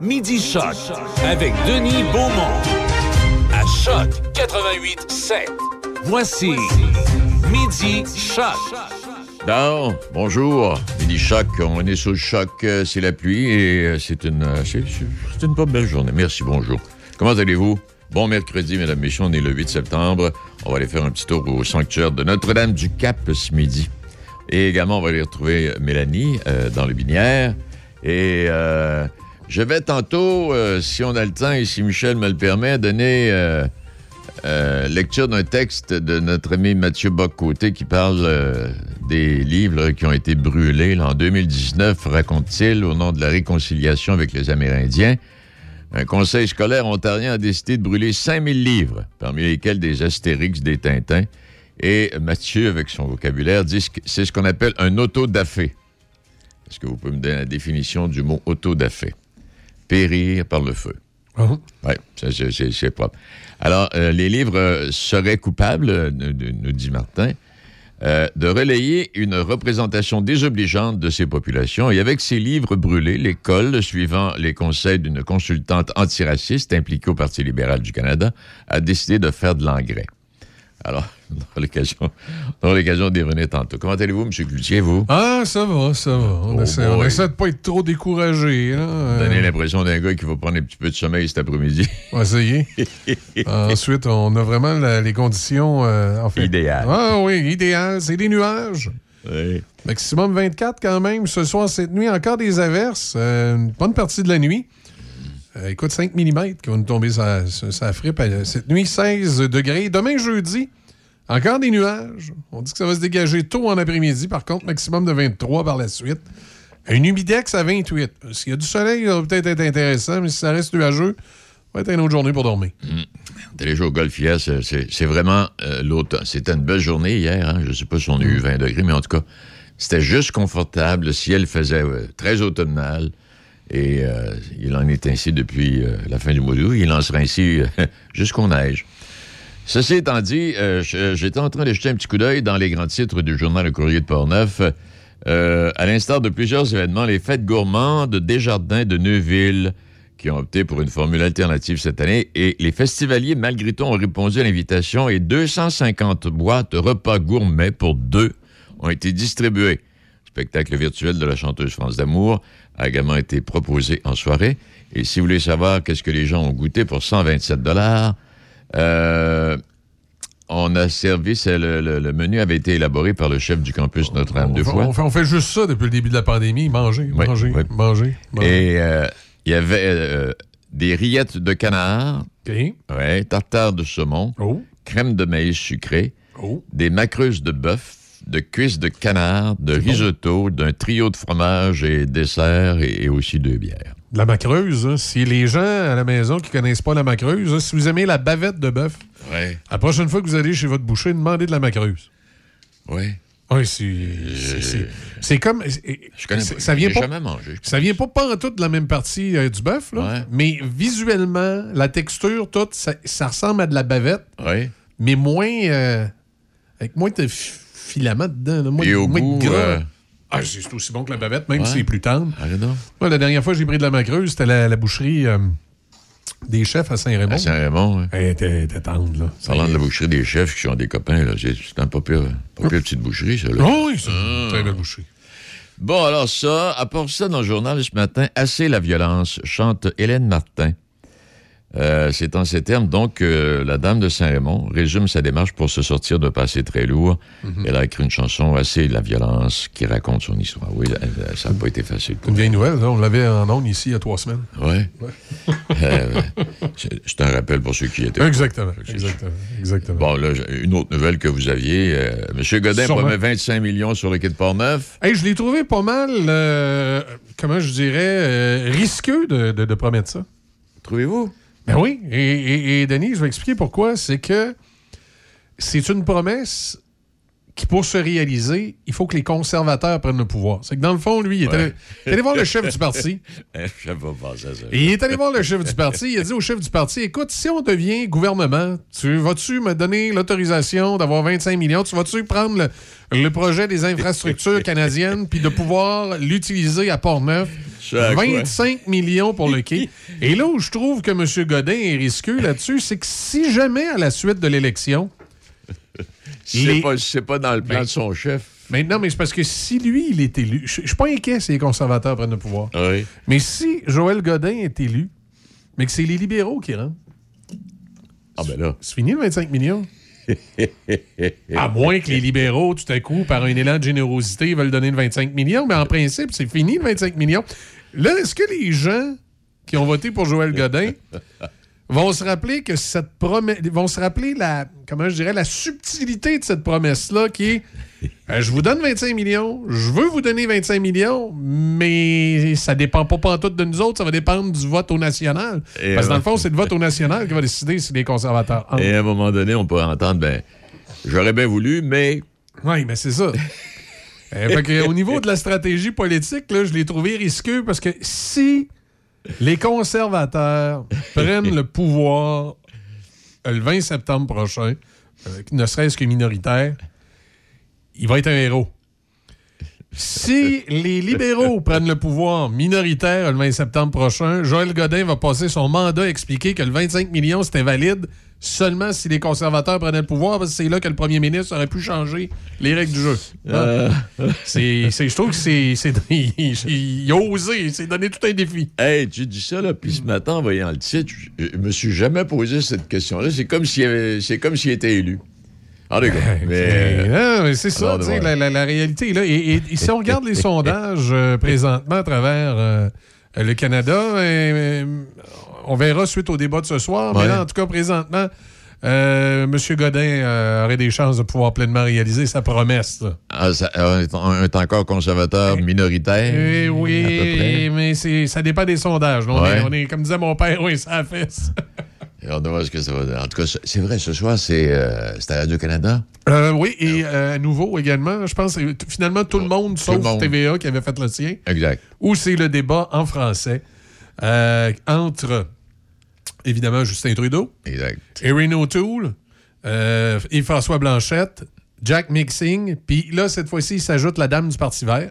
Midi Choc avec Denis Beaumont. À Choc 88 7. Voici Midi Choc. Bonjour. Midi Choc, on est sous le choc, euh, c'est la pluie et euh, c'est une, euh, c'est, une pas belle journée. Merci, bonjour. Comment allez-vous? Bon mercredi, mesdames, messieurs, on est le 8 septembre. On va aller faire un petit tour au sanctuaire de Notre-Dame-du-Cap ce midi. Et également, on va aller retrouver Mélanie dans le Binière. Et je vais tantôt, euh, si on a le temps et si Michel me le permet, donner euh, euh, lecture d'un texte de notre ami Mathieu Bock-Côté qui parle des livres qui ont été brûlés en 2019, raconte-t-il, au nom de la réconciliation avec les Amérindiens. Un conseil scolaire ontarien a décidé de brûler 5000 livres, parmi lesquels des Astérix, des Tintins. Et Mathieu, avec son vocabulaire, dit que c'est ce qu'on appelle un autodafé. Est-ce que vous pouvez me donner la définition du mot autodafé? Périr par le feu. Oh. Oui, c'est- propre. Alors, euh, les livres seraient coupables, nous, nous dit Martin, euh, de relayer une représentation désobligeante de ces populations. Et avec ces livres brûlés, l'école, suivant les conseils d'une consultante antiraciste impliquée au Parti libéral du Canada, a décidé de faire de l'engrais. Alors, on aura l'occasion on aura l'occasion d'y revenir tantôt. Comment allez-vous, M. Cloutier, vous? Ah, ça va, ça va. On, Oh essaie, on essaie de pas être trop découragé. Là. Vous Euh, l'impression d'un gars qui va prendre un petit peu de sommeil cet après-midi. on va essayer. Ensuite, on a vraiment la- les conditions euh, en fait. Idéales. Ah oui, idéal. C'est des nuages. Oui. Maximum 24 quand même. Ce soir, cette nuit, encore des averses. Euh, une bonne partie de la nuit. Euh, écoute, 5 mm qui vont nous tomber sa, sa, sa frippe. Cette nuit, 16 degrés. Demain, jeudi, encore des nuages. On dit que ça va se dégager tôt en après-midi. Par contre, maximum de 23 par la suite. Un humidex à 28. S'il y a du soleil, ça va peut-être être intéressant, mais si ça reste nuageux, ça va être une autre journée pour dormir. Est allé jouer au golf hier, c'est- c'est vraiment euh, l'automne. C'était une belle journée hier. hein. Je ne sais pas si on a eu 20 degrés, mais en tout cas, c'était juste confortable. Le ciel faisait euh, très automnal. Et euh, il en est ainsi depuis euh, la fin du mois d'août. Il en sera ainsi euh, jusqu'aux neiges. Ceci étant dit, euh, j'étais en train de jeter un petit coup d'œil dans les grands titres du journal Le Courrier de Portneuf. Euh, à l'instar de plusieurs événements, les fêtes gourmandes Desjardins de Neuville qui ont opté pour une formule alternative cette année et les festivaliers, malgré tout, ont répondu à l'invitation et 250 boîtes repas gourmets pour deux ont été distribuées. Le spectacle virtuel de la chanteuse France d'Amour a également été proposé en soirée. Et si vous voulez savoir qu'est-ce que les gens ont goûté pour 127 dollars, euh, on a servi, le, le- le menu avait été élaboré par le chef du campus Notre-Dame fait, fois. on, fait, on fait juste ça depuis le début de la pandémie. Manger, Oui, manger, oui. manger, manger. Et euh, il y avait euh, des rillettes de canard, ouais, tartare de saumon, Oh, crème de maïs sucré, oh. des macreuses de bœuf, de cuisses de canard, de risotto, d'un trio de fromage et dessert et, et aussi deux bières. La macreuse, hein. si les gens à la maison qui connaissent pas la macreuse, hein, si vous aimez la bavette de bœuf, Ouais, la prochaine fois que vous allez chez votre boucher, demandez de la macreuse. ouais. Oui, c'est. c'est- comme. Je connais pas. Ça vient pas. jamais mangé. Ça vient pas pas en tout de la même partie euh, du bœuf, là. Ouais. Mais visuellement, la texture, tout, ça, ça ressemble à de la bavette, Ouais. mais moins. euh, avec moins de fi- filaments dedans, là, moins, Et au moins goût, de gras. euh, Ah, c'est aussi bon que la bavette, même Ouais. si c'est plus tendre. Donc. Moi, la dernière fois que j'ai pris de la macreuse, c'était la, la boucherie euh, des chefs à Saint-Raymond. À Saint-Raymond, ouais. Elle était, tendre, là. Parlant de la boucherie des chefs qui sont des copains, là, c'est c'est un pas pire, pas pire petite boucherie, ça. Là. Oh, oui, c'est une très belle boucherie. Bon, alors ça, à part ça, dans le journal ce matin, Assez la violence, chante Hélène Martin. Euh, c'est en ces termes, donc, que la dame de Saint-Raymond résume sa démarche pour se sortir d'un passé très lourd. Elle a écrit une chanson, Assez la violence, qui raconte son histoire. Oui, ça n'a pas été facile. Une vieille nouvelle, là. on l'avait en ondes ici il y a trois semaines. Ouais. Euh, c'est un rappel pour ceux qui y étaient. Exactement. Exactement. Exactement. Bon, là, une autre nouvelle que vous aviez. euh, Monsieur Godin Sûrement. promet 25 millions sur le quai de Port-Neuf. Hey, je l'ai trouvé pas mal, euh, comment je dirais, risqueux de, de- de promettre ça. Trouvez-vous? Ben oui. Et, et- et Denis, je vais expliquer pourquoi. C'est que c'est une promesse qui, pour se réaliser, il faut que les conservateurs prennent le pouvoir. C'est que dans le fond, lui, il est, allé, il est allé voir le chef du parti. Je vais passer à ça. Et il est allé voir le chef du parti. Il a dit au chef du parti Écoute, si on devient gouvernement, tu vas-tu me donner l'autorisation d'avoir 25 millions? Tu vas-tu prendre le, le projet des infrastructures canadiennes puis de pouvoir l'utiliser à Port-Neuf? 25 millions pour le quai. Et là où je trouve que M. Godin est risqué là-dessus, c'est que si jamais à la suite de l'élection, C'est Les- pas, c'est pas dans le plan Ben, de son chef. Mais non, mais c'est parce que si lui, il est élu, je je suis pas inquiet si les conservateurs prennent le pouvoir. Oui. Mais si Joël Godin est élu, mais que c'est les libéraux qui rentrent, Ah, ben là. c'est fini le 25 millions. à moins que les libéraux, tout à coup, par un élan de générosité, veulent donner le 25 millions, mais en principe, c'est fini le 25 millions. Là, est-ce que les gens qui ont voté pour Joël Godin vont se rappeler que cette promesse. vont se rappeler la. Comment je dirais, la subtilité de cette promesse-là qui est. euh, je vous donne 25 millions, je veux vous donner 25 millions, mais ça dépend pas pantoute de nous autres, ça va dépendre du vote au national. Et Parce que dans le fond, c'est le vote au national qui va décider si les conservateurs entrent. Et à un moment donné, on peut entendre, ben, j'aurais bien voulu, mais Oui, mais c'est ça. Euh, fait que, au niveau de la stratégie politique, là, je l'ai trouvé risqueux parce que si les conservateurs prennent le pouvoir euh, le 20 septembre prochain, euh, ne serait-ce que minoritaire, il va être un héros. Si les libéraux prennent le pouvoir minoritaire le 20 septembre prochain, Joël Godin va passer son mandat à expliquer que le 25 millions, c'était valide seulement si les conservateurs prenaient le pouvoir, parce que c'est là que le premier ministre aurait pu changer les règles du jeu. euh, C'est, c'est- je trouve que c'est, c'est- il, a osé, il s'est donné tout un défi. Hey, tu dis ça, là, puis ce matin, en voyant le titre, je, me suis jamais posé cette question-là. C'est comme s'il c'est comme s'il était élu. En tout cas, mais... Mais, non, mais c'est ça, tu sais, la, la- la réalité là. Et, et- et si on regarde les sondages euh, présentement à travers euh, le Canada, euh, euh, on verra suite au débat de ce soir. Mais là, en tout cas, présentement, euh, M. Godin euh, aurait des chances de pouvoir pleinement réaliser sa promesse. Ah, ça- on est encore conservateur minoritaire. Eh à peu oui, près. mais c'est, ça dépend des sondages. On, Ouais. est, on est, comme disait mon père, oui, ça a fait. Et on va voir ce que ça va donner. En tout cas, c'est- vrai, ce soir, c'est euh, c'est à Radio-Canada. Euh, oui, et euh, à nouveau également, je pense finalement tout le monde, sauf le monde. TVA qui avait fait le sien, Exact. où c'est le débat en français euh, entre, évidemment, Justin Trudeau, Exact. Erin O'Toole euh, et François Blanchette, Jack Mixing, puis là, cette fois-ci, il s'ajoute la dame du Parti vert.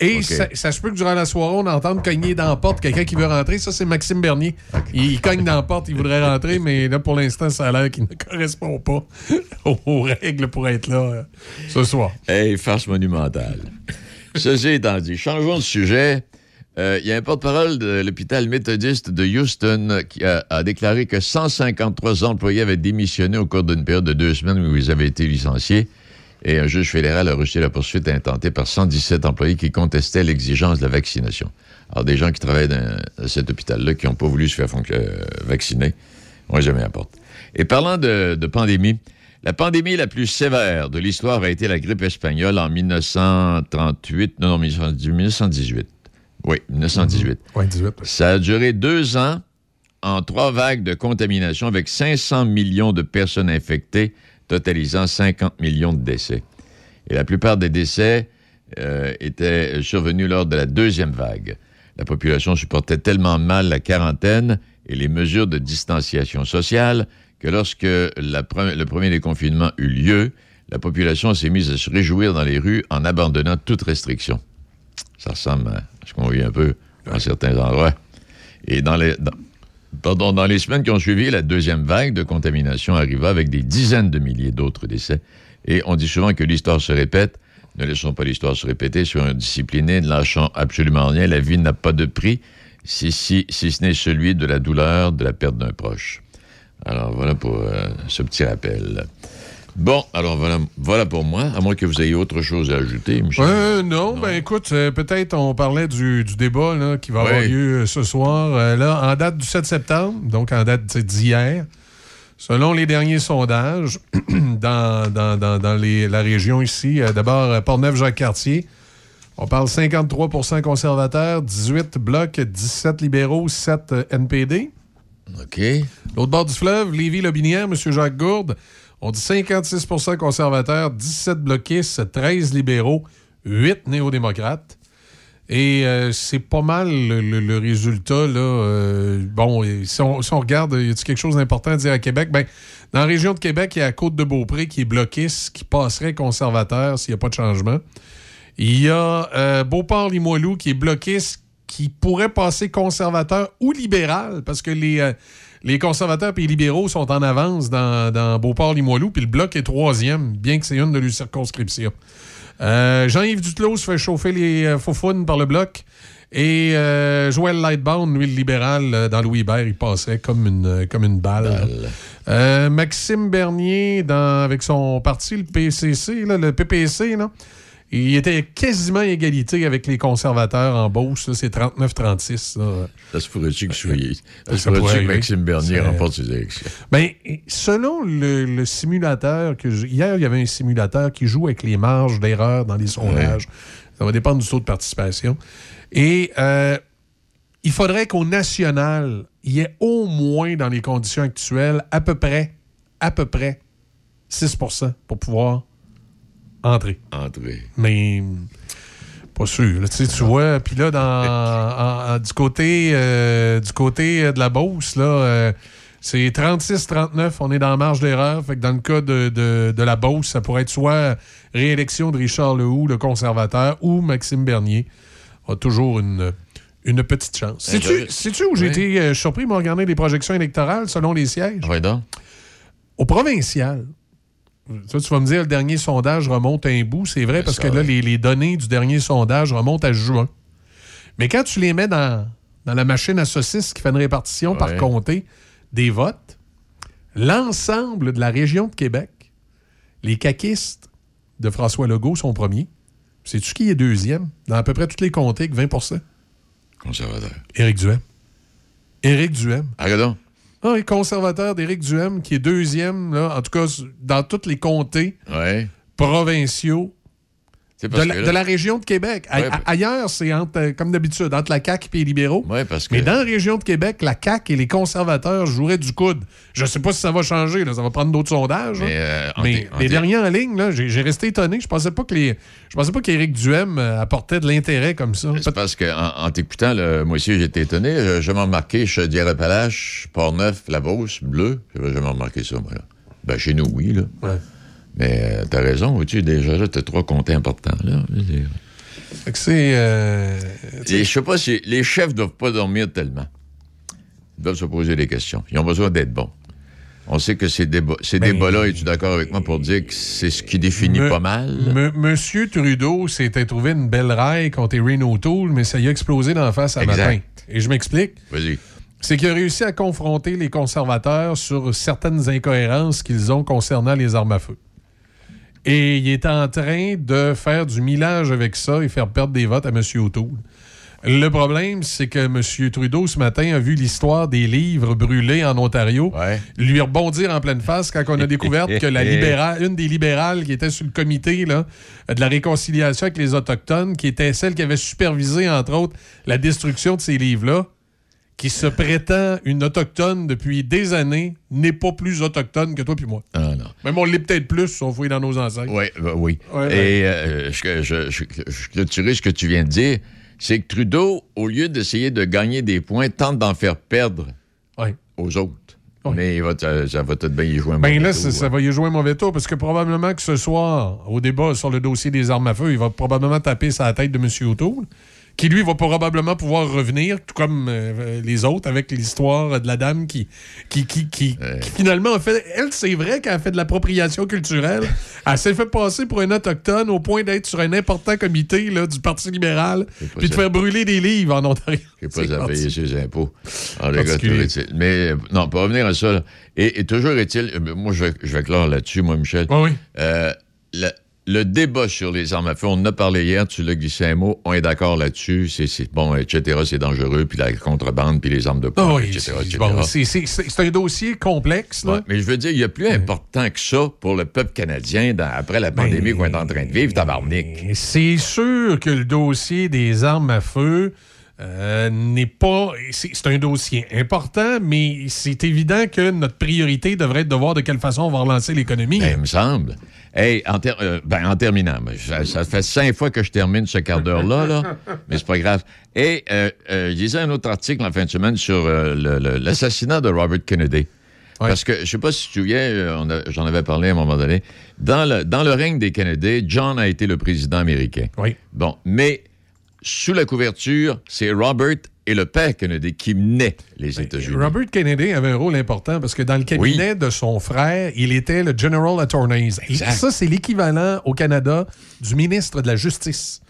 Et ça, ça se peut que durant la soirée, on entende cogner dans la porte quelqu'un qui veut rentrer. Ça, c'est Maxime Bernier. Il, il cogne dans la porte, il voudrait rentrer, mais là, pour l'instant, ça a l'air qu'il ne correspond pas aux, aux règles pour être là euh, ce soir. Hey, farce monumentale. Ceci étant dit, changeons de sujet. Euh, Il y a un porte-parole de l'hôpital méthodiste de Houston qui a, déclaré que 153 employés avaient démissionné au cours d'une période de deux semaines où ils avaient été licenciés. Et un juge fédéral a reçu la poursuite intentée par 117 employés qui contestaient l'exigence de la vaccination. Alors, des gens qui travaillent dans, cet hôpital-là qui n'ont pas voulu se faire euh, vacciner, on jamais la porte. Et parlant de, de pandémie, la pandémie la plus sévère de l'histoire a été la grippe espagnole en 1938, non, non, 1918. Oui, 1918. Ouais, 18. Ça a duré deux ans en trois vagues de contamination avec 500 millions de personnes infectées, totalisant 50 millions de décès. Et la plupart des décès euh, étaient survenus lors de la deuxième vague. La population supportait tellement mal la quarantaine et les mesures de distanciation sociale que lorsque la pre- le premier déconfinement eut lieu, la population s'est mise à se réjouir dans les rues en abandonnant toute restriction. Ça ressemble à ce qu'on vit un peu dans certains endroits. Et dans les, dans- pardon, dans les semaines qui ont suivi, la deuxième vague de contamination arriva avec des dizaines de milliers d'autres décès. Et on dit souvent que l'histoire se répète. Ne laissons pas l'histoire se répéter. Soyons disciplinés, ne lâchons absolument rien. La vie n'a pas de prix, si, si, si ce n'est celui de la douleur, de la perte d'un proche. Alors voilà pour euh, ce petit rappel. Bon, alors voilà, voilà pour moi, à moins que vous ayez autre chose à ajouter, Michel. Euh, non, ben écoute, euh, peut-être on parlait du, du débat là, qui va avoir lieu euh, ce soir. euh, là, en date du 7 septembre, donc en date d'hier, selon les derniers sondages dans, dans, dans, dans les- la région ici, d'abord euh, Portneuf-Jacques-Cartier, on parle 53% conservateurs, 18 blocs, 17 libéraux, 7 euh, NPD. OK. L'autre bord du fleuve, Lévis-Lobinière, M. Jacques Gourde, On dit 56% conservateurs, 17 bloquistes, 13 libéraux, 8 néo-démocrates. Et euh, c'est pas mal le, résultat. Là, euh, bon, si on, regarde, y a-t-il quelque chose d'important à dire à Québec? Ben, dans la région de Québec, il y a Côte-de-Beaupré qui est bloquiste, qui passerait conservateur s'il n'y a pas de changement. Il y a euh, Beauport-Limoilou qui est bloquiste, qui pourrait passer conservateur ou libéral, parce que les, les conservateurs et les libéraux sont en avance dans, dans Beauport-Limoilou, puis le bloc est troisième, bien que c'est une de leurs circonscriptions. Euh, Jean-Yves Duclos se fait chauffer les euh, faufounes par le bloc. Et euh, Joël Lightbound, lui, le libéral, euh, dans Louis Hébert, il passerait comme une, comme une balle. Euh, Maxime Bernier, dans, avec son parti, le PCC, là, le PPC, là, il était quasiment à égalité avec les conservateurs en Beauce. C'est 39-36. là. Ça se pourrait-tu que, soyez- ça Ça pourrait que. Maxime Bernier remporte ses élections? Ben, selon le, le simulateur que je- hier, il y avait un simulateur qui joue avec les marges d'erreur dans les sondages. Ça va dépendre du taux de participation. Et euh, il faudrait qu'au national, il y ait au moins dans les conditions actuelles à peu près, à peu près 6% pour pouvoir entrer. Entrée. Mais pas sûr. là. Tu sais, tu vois, puis là, dans, en- en- du côté euh, du côté de la Beauce, là, euh, c'est 36-39, on est dans la marge d'erreur. Fait que dans le cas de, de- de la Beauce, ça pourrait être soit réélection de Richard Lehoux, le conservateur, ou Maxime Bernier. A toujours une, une petite chance. Sais-tu sais-tu où j'ai Oui. été euh, surpris, moi, regarder les projections électorales selon les sièges? Donc. Au provincial, ça, tu vas me dire, le dernier sondage remonte un bout. C'est vrai Ben, parce ça, que là, oui. les, les données du dernier sondage remontent à juin. Mais quand tu les mets dans, dans la machine à saucisses qui fait une répartition par comté des votes, l'ensemble de la région de Québec, les caquistes de François Legault sont premiers. Sais-tu qui est deuxième? Dans à peu près tous les comtés, avec 20% Conservateur. Éric Duhem. Éric Duhem. Ah, oui, conservateur d'Éric Duhem, qui est deuxième, là, en tout cas, dans tous les comtés Ouais. provinciaux de la, de région de Québec. A- Ouais, a- ailleurs, c'est entre, euh, comme d'habitude, entre la CAQ et les libéraux. Ouais, parce que. Mais dans la région de Québec, la CAQ et les conservateurs joueraient du coude. Je sais pas si ça va changer, là, ça va prendre d'autres sondages. Mais, euh, les té- derniers en ligne, j'ai resté étonné. Je pensais pas que les, je pensais pas qu'Éric Duhem euh, apportait de l'intérêt comme ça. C'est parce qu'en en, t'écoutant, moi aussi, j'étais étonné. Euh, Je m'ai remarqué chez Dieppe-Appalaches, Port-Neuf, La Beauce, Bleu. J'avais jamais remarqué ça, moi, là. Ben, chez nous, oui, là. Ouais. Mais euh, t'as raison, vois-tu, déjà, là, t'as trois comtés importants, là. Fait que c'est. euh, je sais pas si les chefs doivent pas dormir tellement. Ils doivent se poser des questions. Ils ont besoin d'être bons. On sait que ces débats, ces Ben, débats-là, es-tu d'accord avec moi pour dire que c'est ce qui définit Me- pas mal? Me- Monsieur Trudeau s'était trouvé une belle raille contre Erin O'Toole, mais ça y a explosé dans la face à Exact. matin. Et je m'explique. Vas-y. C'est qu'il a réussi à confronter les conservateurs sur certaines incohérences qu'ils ont concernant les armes à feu. Et il est en train de faire du millage avec ça et faire perdre des votes à M. O'Toole. Le problème, c'est que M. Trudeau, ce matin, a vu l'histoire des livres brûlés en Ontario Ouais. lui rebondir en pleine face quand on a découvert que la libérale, une des libérales qui était sur le comité là, de la réconciliation avec les Autochtones, qui était celle qui avait supervisé, entre autres, la destruction de ces livres-là, qui se prétend une autochtone depuis des années, n'est pas plus autochtone que toi puis moi. Ah, non. Même on l'est peut-être plus si on fouille dans nos ancêtres. Ben oui. Ouais, Et euh, je, je, je, je clôturerai ce que tu viens de dire. C'est que Trudeau, au lieu d'essayer de gagner des points, tente d'en faire perdre Ouais. aux autres. Mais il va ça va peut-être bien y jouer un Ben mauvais là, tour, ça hein. va y jouer un mauvais tour parce que probablement que ce soir, au débat sur le dossier des armes à feu, il va probablement taper sa tête de M. O'Toole, qui lui va probablement pouvoir revenir, tout comme euh, les autres, avec l'histoire de la dame qui, qui, qui, qui, qui finalement a fait. Elle, c'est vrai qu'elle a fait de l'appropriation culturelle. Elle s'est fait passer pour un autochtone au point d'être sur un important comité là, du Parti libéral, pas puis de faire brûler des livres en Ontario. J'ai pas C'est à payer ses impôts. Mais euh, non, pour revenir à ça, et, et toujours est-il, euh, moi je vais, je vais clore là-dessus, moi, Michel. Oui. Euh, le débat sur les armes à feu, on en a parlé hier, tu l'as glissé un mot, on est d'accord là-dessus, c'est bon, etc., c'est dangereux, puis la contrebande, puis les armes de poing, Ah oui, etc., c'est- bon, un dossier complexe. Là. Ouais, mais je veux dire, il y a plus important que ça pour le peuple canadien dans- après la pandémie qu'on est en train de vivre, tabarnak. C'est sûr que le dossier des armes à feu euh, n'est pas. C'est un dossier important, mais c'est évident que notre priorité devrait être de voir de quelle façon on va relancer l'économie. Ben, il me semble. Hey, en, euh, ben, en terminant, ça, fait cinq fois que je termine ce quart d'heure-là, là, mais c'est pas grave. Et euh, je lisais un autre article en fin de semaine sur l'assassinat de Robert Kennedy. Parce que, je sais pas si tu te souviens, j'en avais parlé à un moment donné, dans le, dans le règne des Kennedy, John a été le président américain. Oui. Bon, mais sous la couverture, c'est Robert et le père Kennedy qui menaient les ben, États-Unis. Robert Kennedy avait un rôle important parce que dans le cabinet de son frère, il était le General Attorney. Et ça, c'est l'équivalent au Canada du ministre de la Justice.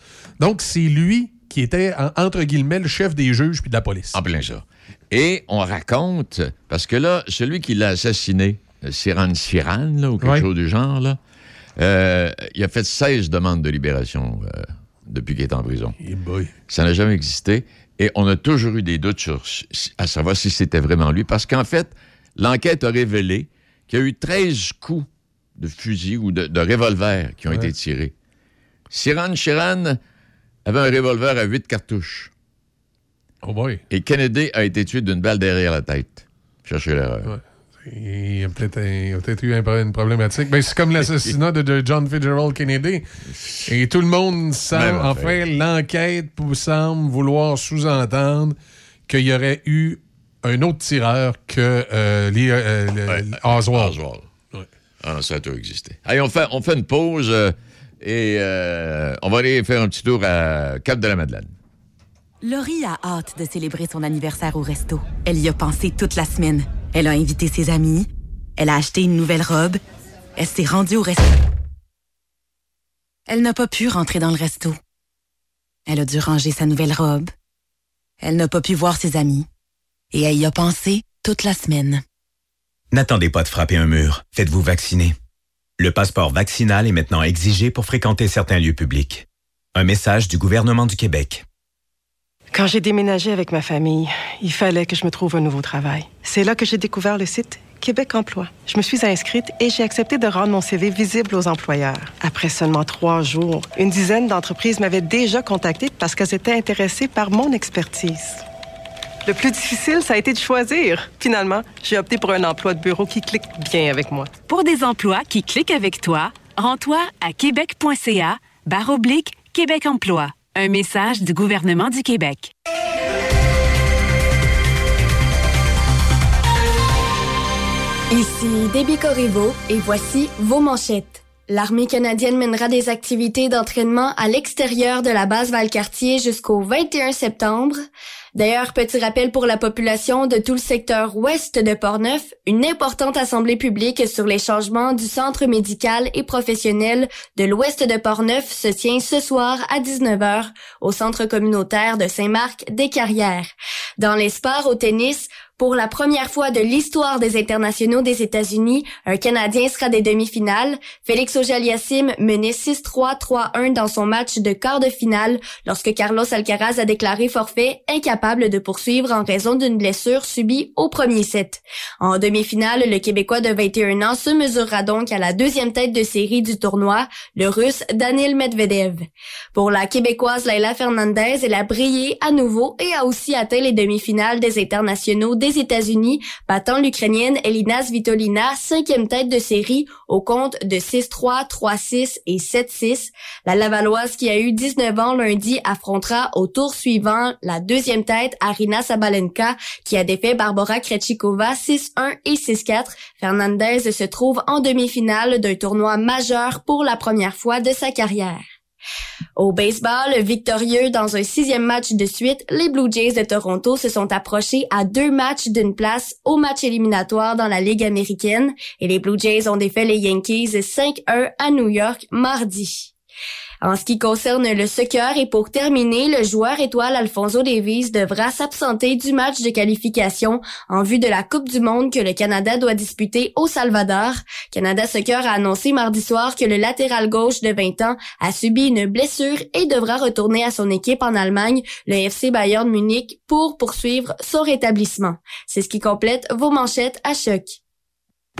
Donc, c'est lui qui était, entre guillemets, le chef des juges puis de la police. En plein ça. Et on raconte, parce que là, celui qui l'a assassiné, Siran Siran, ou quelque chose du genre, là, euh, il a fait 16 demandes de libération. Euh, depuis qu'il est en prison. Ça n'a jamais existé. Et on a toujours eu des doutes sur, à savoir si c'était vraiment lui. Parce qu'en fait, l'enquête a révélé qu'il y a eu 13 coups de fusil ou de, revolver qui ont été tirés. Siran Chiran avait un revolver à 8 cartouches. Oh boy. Et Kennedy a été tué d'une balle derrière la tête. Cherchez l'erreur. Il y a peut-être eu une problématique. Ben, c'est comme l'assassinat de, John Fitzgerald Kennedy. Et tout le monde semble, enfin, l'enquête semble vouloir sous-entendre qu'il y aurait eu un autre tireur que euh, euh, Oswald. Oswald. Ah ça a toujours existé. Allez, on fait, on fait une pause euh, et on va aller faire un petit tour à Cap de la Madeleine. Laurie a hâte de célébrer son anniversaire au resto. Elle y a pensé toute la semaine. Elle a invité ses amis. Elle a acheté une nouvelle robe. Elle s'est rendue au resto. Elle n'a pas pu rentrer dans le resto. Elle a dû ranger sa nouvelle robe. Elle n'a pas pu voir ses amis. Et elle y a pensé toute la semaine. N'attendez pas de frapper un mur. Faites-vous vacciner. Le passeport vaccinal est maintenant exigé pour fréquenter certains lieux publics. Un message du gouvernement du Québec. Quand j'ai déménagé avec ma famille, il fallait que je me trouve un nouveau travail. C'est là que j'ai découvert le site Québec Emploi. Je me suis inscrite et j'ai accepté de rendre mon CV visible aux employeurs. Après seulement trois jours, une dizaine d'entreprises m'avaient déjà contacté parce qu'elles étaient intéressées par mon expertise. Le plus difficile, ça a été de choisir. Finalement, j'ai opté pour un emploi de bureau qui clique bien avec moi. Pour des emplois qui cliquent avec toi, rends-toi à québec.ca barre oblique Québec Emploi. Un message du gouvernement du Québec. Ici Déby Corriveau et voici vos manchettes. L'armée canadienne mènera des activités d'entraînement à l'extérieur de la base Valcartier jusqu'au 21 septembre. D'ailleurs, petit rappel pour la population de tout le secteur ouest de Portneuf, une importante assemblée publique sur les changements du centre médical et professionnel de l'ouest de Portneuf se tient ce soir à 19h au centre communautaire de Saint-Marc des Carrières. Dans les sports au tennis, pour la première fois de l'histoire des internationaux des États-Unis, un Canadien sera des demi-finales. Félix Auger-Aliassime menait 6-3, 3-1 dans son match de quart de finale lorsque Carlos Alcaraz a déclaré forfait, incapable de poursuivre en raison d'une blessure subie au premier set. En demi-finale, le Québécois de 21 ans se mesurera donc à la deuxième tête de série du tournoi, le Russe Daniel Medvedev. Pour la Québécoise Laila Fernandez, elle a brillé à nouveau et a aussi atteint les demi-finales des internationaux États-Unis, battant l'Ukrainienne Elina Svitolina, cinquième tête de série, au compte de 6-3, 3-6 et 7-6. La Lavalloise qui a eu 19 ans lundi affrontera au tour suivant la deuxième tête Arina Sabalenka qui a défait Barbara Krejcikova 6-1 et 6-4. Fernandez se trouve en demi-finale d'un tournoi majeur pour la première fois de sa carrière. Au baseball, victorieux dans un sixième match de suite, les Blue Jays de Toronto se sont approchés à deux matchs d'une place au match éliminatoire dans la Ligue américaine et les Blue Jays ont défait les Yankees 5-1 à New York mardi. En ce qui concerne le soccer et pour terminer, le joueur étoile Alfonso Davies devra s'absenter du match de qualification en vue de la Coupe du Monde que le Canada doit disputer au Salvador. Canada Soccer a annoncé mardi soir que le latéral gauche de 20 ans a subi une blessure et devra retourner à son équipe en Allemagne, le FC Bayern Munich, pour poursuivre son rétablissement. C'est ce qui complète vos manchettes à choc.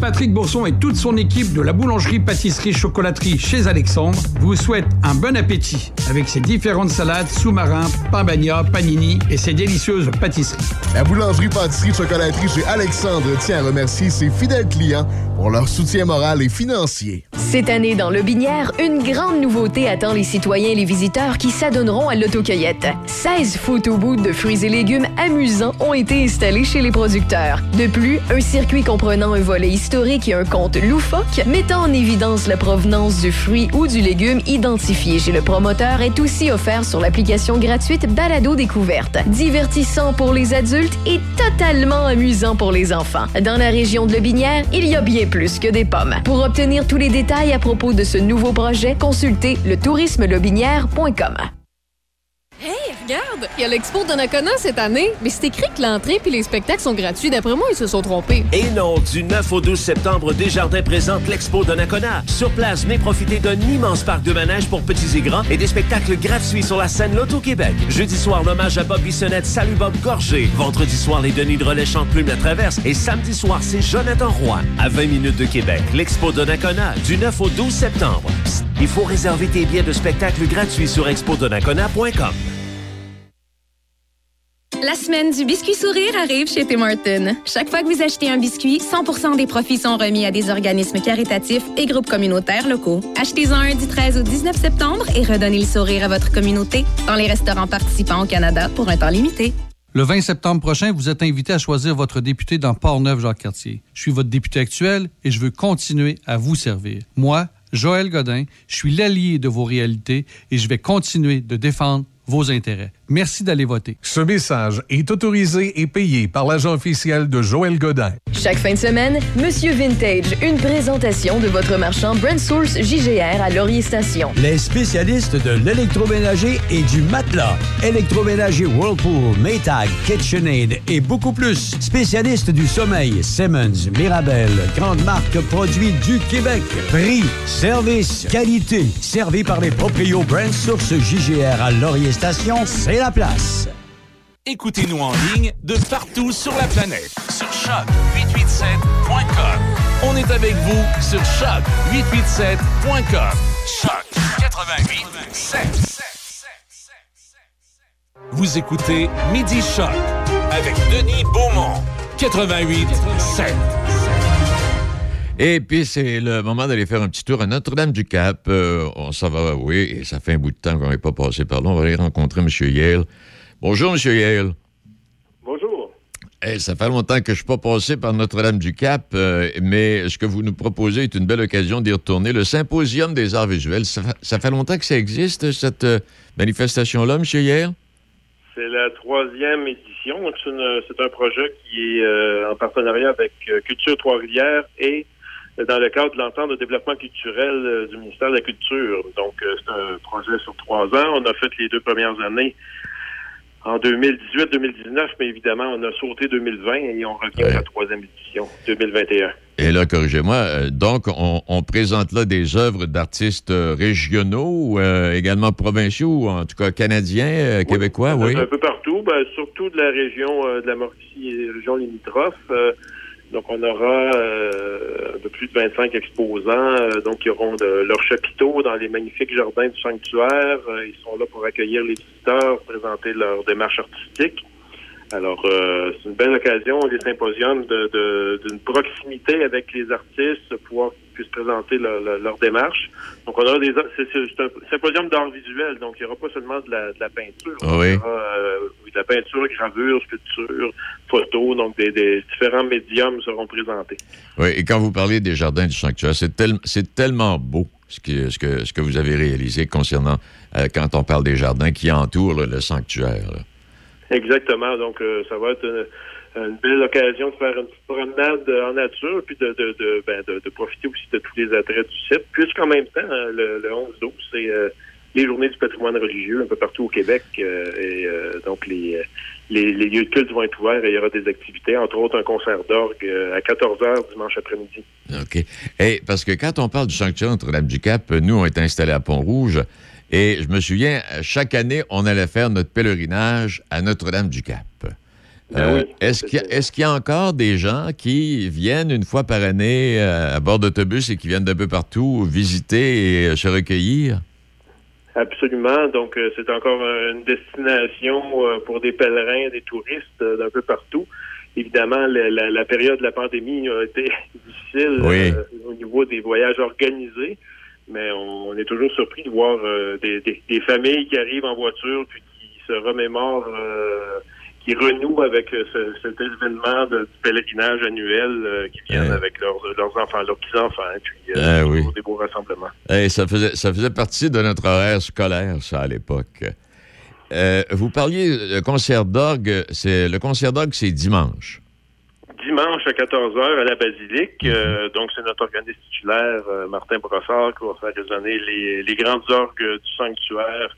Patrick Bourson et toute son équipe de la boulangerie-pâtisserie-chocolaterie chez Alexandre vous souhaitent un bon appétit avec ses différentes salades, sous-marins, pain bagna, panini et ses délicieuses pâtisseries. La boulangerie-pâtisserie-chocolaterie chez Alexandre tient à remercier ses fidèles clients pour leur soutien moral et financier. Cette année, dans le Binière, une grande nouveauté attend les citoyens et les visiteurs qui s'adonneront à l'autocueillette. 16 photo de fruits et légumes amusants ont été installés chez les producteurs. De plus, un circuit comprenant un volet historique et un compte loufoque mettant en évidence la provenance du fruit ou du légume identifié chez le promoteur est aussi offert sur l'application gratuite Balado Découverte. Divertissant pour les adultes et totalement amusant pour les enfants. Dans la région de Le Binière, il y a bien plus que des pommes. Pour obtenir tous les détails à propos de ce nouveau projet, consultez le tourismelobinière.com. Hey, regarde! Il y a l'expo de Nakona cette année, mais c'est écrit que l'entrée puis les spectacles sont gratuits. D'après moi, ils se sont trompés. Et non, du 9 au 12 septembre, Desjardins présente l'expo de Nakona. Sur place, venez profiter d'un immense parc de manège pour petits et grands et des spectacles gratuits sur la scène Loto-Québec. Jeudi soir, l'hommage à Bob Bissonnette, Salut Bob Gorgé. Vendredi soir, les Denis de Relais chantent Plume la Traverse. Et samedi soir, c'est Jonathan Roy. À 20 minutes de Québec, l'expo de Nakona, du 9 au 12 septembre. Il faut réserver tes billets de spectacle gratuits sur expodonacona.com. La semaine du biscuit sourire arrive chez Tim Hortons. Chaque fois que vous achetez un biscuit, 100% des profits sont remis à des organismes caritatifs et groupes communautaires locaux. Achetez-en un du 13 au 19 septembre et redonnez le sourire à votre communauté dans les restaurants participants au Canada pour un temps limité. Le 20 septembre prochain, vous êtes invité à choisir votre député dans Port-Neuf-Jacques-Cartier. Je suis votre député actuel et je veux continuer à vous servir. Moi, Joël Godin, je suis l'allié de vos réalités et je vais continuer de défendre vos intérêts. Merci d'aller voter. Ce message est autorisé et payé par l'agent officiel de Joël Godin. Chaque fin de semaine, Monsieur Vintage, une présentation de votre marchand Brand Source JGR à Laurier Station. Les spécialistes de l'électroménager et du matelas. Électroménager Whirlpool, Maytag, KitchenAid et beaucoup plus. Spécialistes du sommeil, Simmons, Mirabel, grande marque produits du Québec. Prix, service, qualité. Servi par les proprios Brand Source JGR à Laurier Station, c'est la place. Écoutez-nous en ligne de partout sur la planète sur choc887.com. On est avec vous sur choc887.com. Choc 88.7. Vous écoutez Midi Choc avec Denis Beaumont. 88.7. Et puis, c'est le moment d'aller faire un petit tour à Notre-Dame-du-Cap. Euh, on s'en va, oui, et ça fait un bout de temps qu'on n'est pas passé par là. On va aller rencontrer M. Yale. Bonjour, M. Yale. Bonjour. Eh, ça fait longtemps que je ne suis pas passé par Notre-Dame-du-Cap, euh, mais ce que vous nous proposez est une belle occasion d'y retourner. Le Symposium des arts visuels, ça, fa- ça fait longtemps que ça existe, cette euh, manifestation-là, M. Yale? C'est la troisième édition. C'est un projet qui est en partenariat avec Culture Trois-Rivières et dans le cadre de l'entente de développement culturel euh, du ministère de la Culture. Donc, euh, c'est un projet sur trois ans. On a fait les deux premières années en 2018-2019, mais évidemment, on a sauté 2020 et on revient à la troisième édition, 2021. Et là, corrigez-moi, euh, donc on, on présente là des œuvres d'artistes régionaux, euh, également provinciaux, en tout cas canadiens, euh, québécois, oui? Un peu partout, ben, surtout de la région euh, de la Mauricie et région limitrophe. Donc, on aura euh, plus de 25 exposants. euh, donc, ils auront de, leurs chapiteaux dans les magnifiques jardins du sanctuaire. Euh, ils sont là pour accueillir les visiteurs, présenter leur démarche artistique. Alors, euh, c'est une belle occasion, les symposiums, de- de- d'une proximité avec les artistes, pouvoir qu'ils puissent présenter leur, leur- leur démarche. Donc, on aura des, c'est, un symposium d'art visuel, donc il n'y aura pas seulement de la, de la peinture. Ah oui. Il y aura euh, de la peinture, gravure, sculpture, photo, donc des, des différents médiums seront présentés. Oui, et quand vous parlez des jardins du sanctuaire, c'est tel- c'est tellement beau ce, qui- ce que, ce que vous avez réalisé concernant, euh, quand on parle des jardins qui entourent là, le sanctuaire. là. Exactement. Donc, euh, ça va être une, belle occasion de faire une petite promenade en nature, puis de, ben, profiter aussi de tous les attraits du site, puisqu'en même temps, euh, le, le 11-12, c'est euh, les journées du patrimoine religieux un peu partout au Québec. euh, et donc, les, lieux de culte vont être ouverts et il y aura des activités, entre autres un concert d'orgue à 14 h dimanche après-midi. OK. Et parce que quand on parle du sanctuaire Notre-Dame-du-Cap, nous, on est installés à Pont-Rouge. Et je me souviens, chaque année, on allait faire notre pèlerinage à Notre-Dame-du-Cap. Euh, est-ce qu'il y, a- est-ce qu'il y a encore des gens qui viennent une fois par année euh, à bord d'autobus et qui viennent d'un peu partout visiter et euh, se recueillir? Absolument. Donc, euh, c'est encore euh, une destination euh, pour des pèlerins, des touristes euh, d'un peu partout. Évidemment, la, la- la période de la pandémie a été difficile Oui. euh, au niveau des voyages organisés, mais on, on est toujours surpris de voir euh, des, des- des familles qui arrivent en voiture puis qui se remémorent, euh, qui renouent avec euh, ce- cet événement de, du pèlerinage annuel qui viennent avec leurs, leurs enfants, leurs petits-enfants, puis Ah oui. des beaux rassemblements. Ça, faisait, ça faisait partie de notre horaire scolaire, ça, à l'époque. Vous parliez de concert d'orgue. C'est, le concert d'orgue, c'est dimanche. Dimanche à 14h à la Basilique. Euh, donc, c'est notre organiste titulaire, euh, Martin Brossard, qui va faire résonner les, les grandes orgues du sanctuaire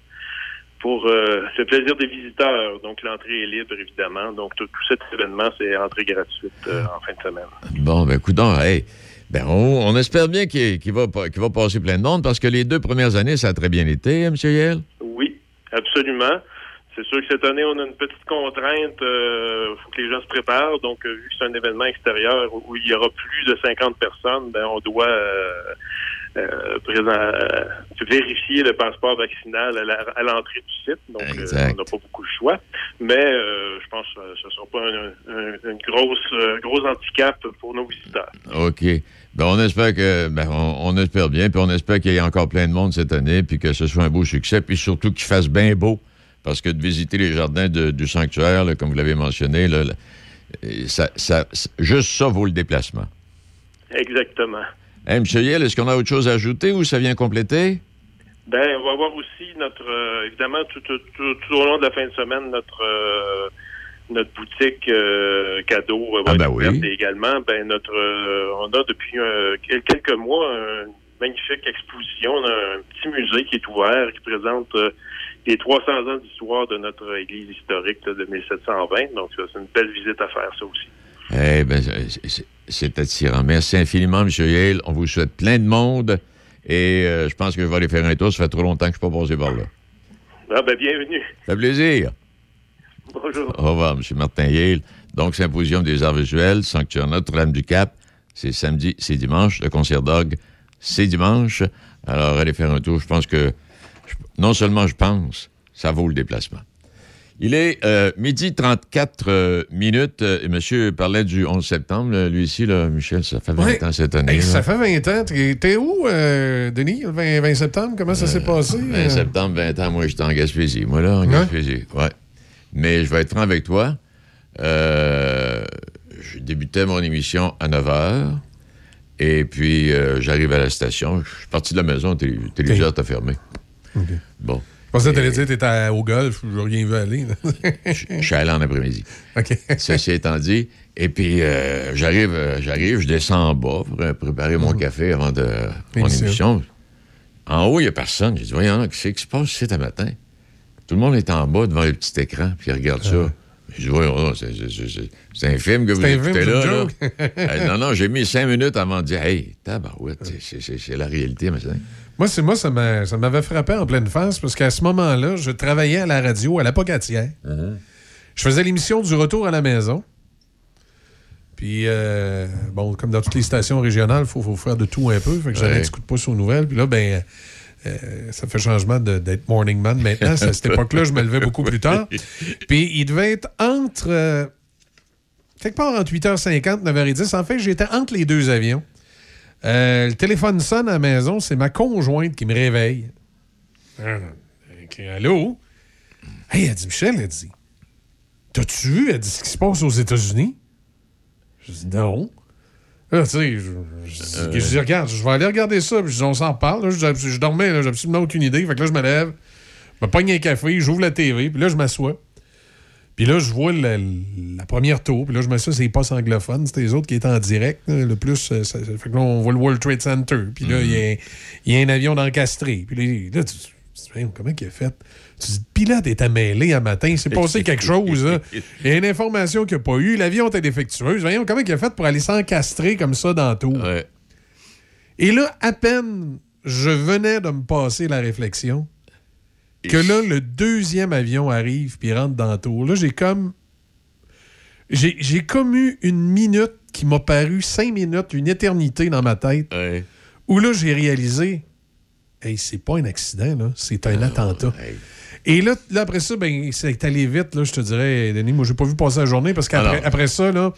pour euh, le plaisir des visiteurs. Donc, l'entrée est libre, évidemment. Donc, tout, tout cet événement, c'est entrée gratuite euh, en fin de semaine. Bon, ben, coudonc, hey, ben, on, on espère bien qu'il, va, qu'il va passer plein de monde parce que les deux premières années, ça a très bien été, hein, M. Yel? Oui, absolument. C'est sûr que cette année, on a une petite contrainte. Il faut que les gens se préparent. Donc, euh, vu que c'est un événement extérieur où, où il y aura plus de 50 personnes, ben, on doit euh, euh, présent- euh, vérifier le passeport vaccinal à, l'entrée du site. Donc, euh, on n'a pas beaucoup de choix. Mais euh, je pense que ce ne sera pas un, un- une grosse, euh, gros handicap pour nos visiteurs. OK. Ben, on espère que, ben, on, on espère bien, puis on espère qu'il y ait encore plein de monde cette année, puis que ce soit un beau succès, puis surtout qu'il fasse bien beau. Parce que de visiter les jardins de- du sanctuaire, là, comme vous l'avez mentionné, là, euh, ça, juste ça vaut le déplacement. Exactement. Hey, M. Yel, est-ce qu'on a autre chose à ajouter ou ça vient compléter? Ben, on va avoir aussi notre, euh, évidemment, tout, tout, tout- tout au long de la fin de semaine, notre euh, notre boutique euh, cadeau va Ah, être ben ouverte oui. et également, ben notre, on a depuis quel- quelques mois une magnifique exposition, on a un petit musée qui est ouvert qui présente les 300 ans d'histoire de notre église historique là, de 1720. Donc, c'est une belle visite à faire, ça aussi. Eh ben, c'est- attirant. Merci infiniment, M. Yale. On vous souhaite plein de monde. Et euh, je pense que je vais aller faire un tour. Ça fait trop longtemps que je ne suis pas passé par là. Ah, ben, bienvenue. Ça fait plaisir. Bonjour. Au revoir, M. Martin Yale. Donc, Symposium des arts visuels, Sanctuaire Notre-Dame-du-Cap. C'est samedi, c'est dimanche. Le concert d'orgue, c'est dimanche. Alors, allez faire un tour. Je pense que, je- non seulement je pense, ça vaut le déplacement. Il est euh, midi 34 euh, minutes. euh, et monsieur parlait du 11 septembre. là, lui ici, là, Michel, ça fait 20 Ouais. ans cette année. Hey, ça fait 20 ans. T'es où, Denis, le 20, 20 septembre? Comment ça s'est passé? 20 euh? septembre, 20 ans, moi, j'étais en Gaspésie. Moi, là, en Gaspésie, ouais. Mais je vais être franc avec toi. Je débutais mon émission à 9 h. Et puis, j'arrive à la station. Je suis parti de la maison, le télé- le téléviseur était fermé. Bon. Je pensais que t'allais dire que au golf, j'ai rien vu aller. Je suis allé en après-midi. OK. Ceci étant dit. Et puis, euh, j'arrive, euh, j'arrive, je descends en bas pour euh, préparer mon café avant de mon Émission. En haut, il n'y a personne. J'ai dit, voyons, qu'est-ce qui se passe ici ce matin? Tout le monde est en bas devant le petit écran, puis il regarde ça. J'ai dit, voyons, c'est, un film que vous écoutez là. là. Euh, non, non, j'ai mis cinq minutes avant de dire, hey, tabarouette, c'est- c'est, la réalité, mais c'est- Moi, c'est moi, ça m'a- ça m'avait frappé en pleine face parce qu'à ce moment-là, je travaillais à la radio à la Pocatière. Je faisais l'émission du retour à la maison. Puis, euh, bon, comme dans toutes les stations régionales, il faut, faut faire de tout un peu. Fait que j'avais un petit coup de pouce aux nouvelles. Puis là, ben, euh, ça fait changement de- d'être morning man maintenant. À cette époque-là, je me levais beaucoup plus tard. Puis, il devait être entre. euh, quelque part entre 8h50 9h10. En fait, j'étais entre les deux avions. Euh, le téléphone sonne à la maison, c'est ma conjointe qui me réveille. Euh, allô? Hey, elle dit, Michel, elle dit, t'as-tu vu, elle dit, ce qui se passe aux États-Unis? Je dis, non. Là, tu sais, je, je dis, regarde, je vais aller regarder ça, puis je dis, on s'en parle. Là, je, je dormais, là, j'ai absolument aucune idée. Fait que là, je me lève, je me pogne un café, j'ouvre la TV, puis là, je m'assois. Puis là, je vois la, la première tour. Puis là, je me suis dit, c'est les postes anglophones. C'était les autres qui étaient en direct. là. le plus, euh, ça- ça- fait que là, on voit le World Trade Center. Puis là, il y a- il y, a un avion d'encastré. Puis là, là, tu, dis, Voyons, comment il a fait? Tu dis, pilote était mêlé un matin. Il s'est passé quelque chose. Il y a une information qu'il n'y a pas eu. L'avion était défectueuse. Voyons, comment il a fait pour aller s'encastrer comme ça dans tout? Et là, à peine je venais de me passer la réflexion que là, le deuxième avion arrive puis rentre dans le tour. Là, j'ai comme. J'ai j'ai comme eu une minute qui m'a paru cinq minutes, une éternité dans ma tête, où là, j'ai réalisé, hey, c'est pas un accident, là, c'est un attentat. Et là, là, après ça, ben, c'est allé vite, là, je te dirais, Denis. Moi, j'ai pas vu passer la journée parce qu'après après ça, là,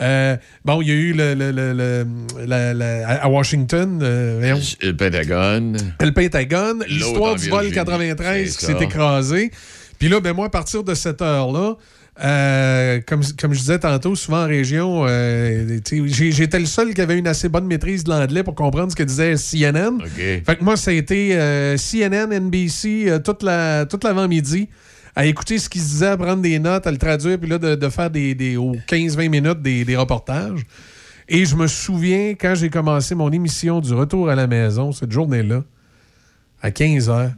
euh, bon, il y a eu le, le- le- le- la- la- à Washington, euh, voyons, Le Pentagone. le Pentagone, l'histoire du vol Virginie. 93 C'est qui s'est écrasé. Puis là, ben moi, à partir de cette heure-là, euh, comme, comme je disais tantôt, souvent en région, euh, j'étais le seul qui avait une assez bonne maîtrise de l'anglais pour comprendre ce que disait CNN. Fait que moi, ça a été euh, CNN, NBC, toute la- toute l'avant-midi à écouter ce qu'ils se disaient, à prendre des notes, à le traduire, puis là, de, de faire des, des, aux 15-20 minutes des, des reportages. Et je me souviens, quand j'ai commencé mon émission du Retour à la maison, cette journée-là, à 15 heures,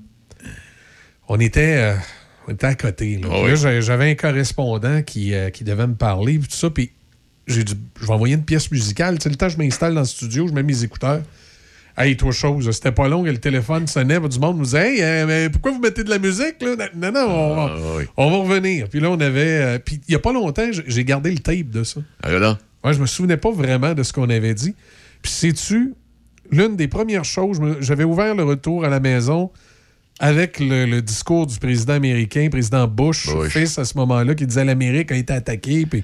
on était, on était à côté. là. Ah oui. j'avais un correspondant qui, euh, qui devait me parler, puis tout ça, puis j'ai dit, je vais envoyer une pièce musicale. Tu sais, le temps que je m'installe dans le studio, je mets mes écouteurs. Hey, toi, chose, c'était pas long, et le téléphone sonnait, du monde nous disait, hey, euh, mais pourquoi vous mettez de la musique, là? Non, non, on, va, on va revenir. Puis là, on avait. euh, puis il y a pas longtemps, j'ai- gardé le tape de ça. Ah, là? Ouais, je me souvenais pas vraiment de ce qu'on avait dit. Puis sais-tu, l'une des premières choses, j'avais ouvert le retour à la maison avec le, le discours du président américain, président Bush, fils à ce moment-là, qui disait l'Amérique a été attaquée. Puis,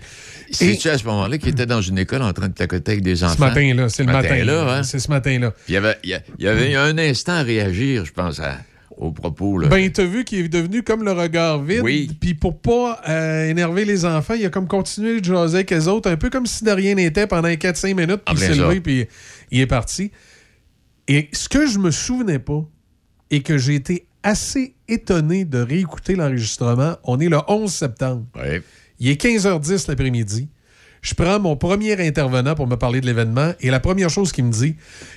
C'est-tu à ce moment-là qu'il était dans une école en train de tacoter avec des enfants? ce matin-là, c'est le matin. là hein? C'est ce matin-là. Il y avait, il y un instant à réagir, je pense, à- au propos. Là. Ben, t'as vu qu'il est devenu comme le regard vide. Puis pour pas euh, énerver les enfants, il a comme continué de jaser avec les autres, un peu comme si de rien n'était pendant 4-5 minutes. En Puis il s'est levé, puis il est parti. Et ce que je me souvenais pas, et que j'ai été assez étonné de réécouter l'enregistrement, on est le 11 septembre. Il est 15h10 l'après-midi. Je prends mon premier intervenant pour me parler de l'événement et la première chose qu'il me dit,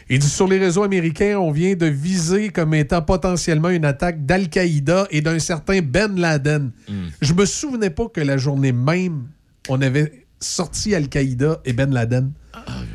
il dit sur les réseaux américains, on vient de viser comme étant potentiellement une attaque d'Al-Qaïda et d'un certain Ben Laden. Je me souvenais pas que la journée même, on avait sorti Al-Qaïda et Ben Laden.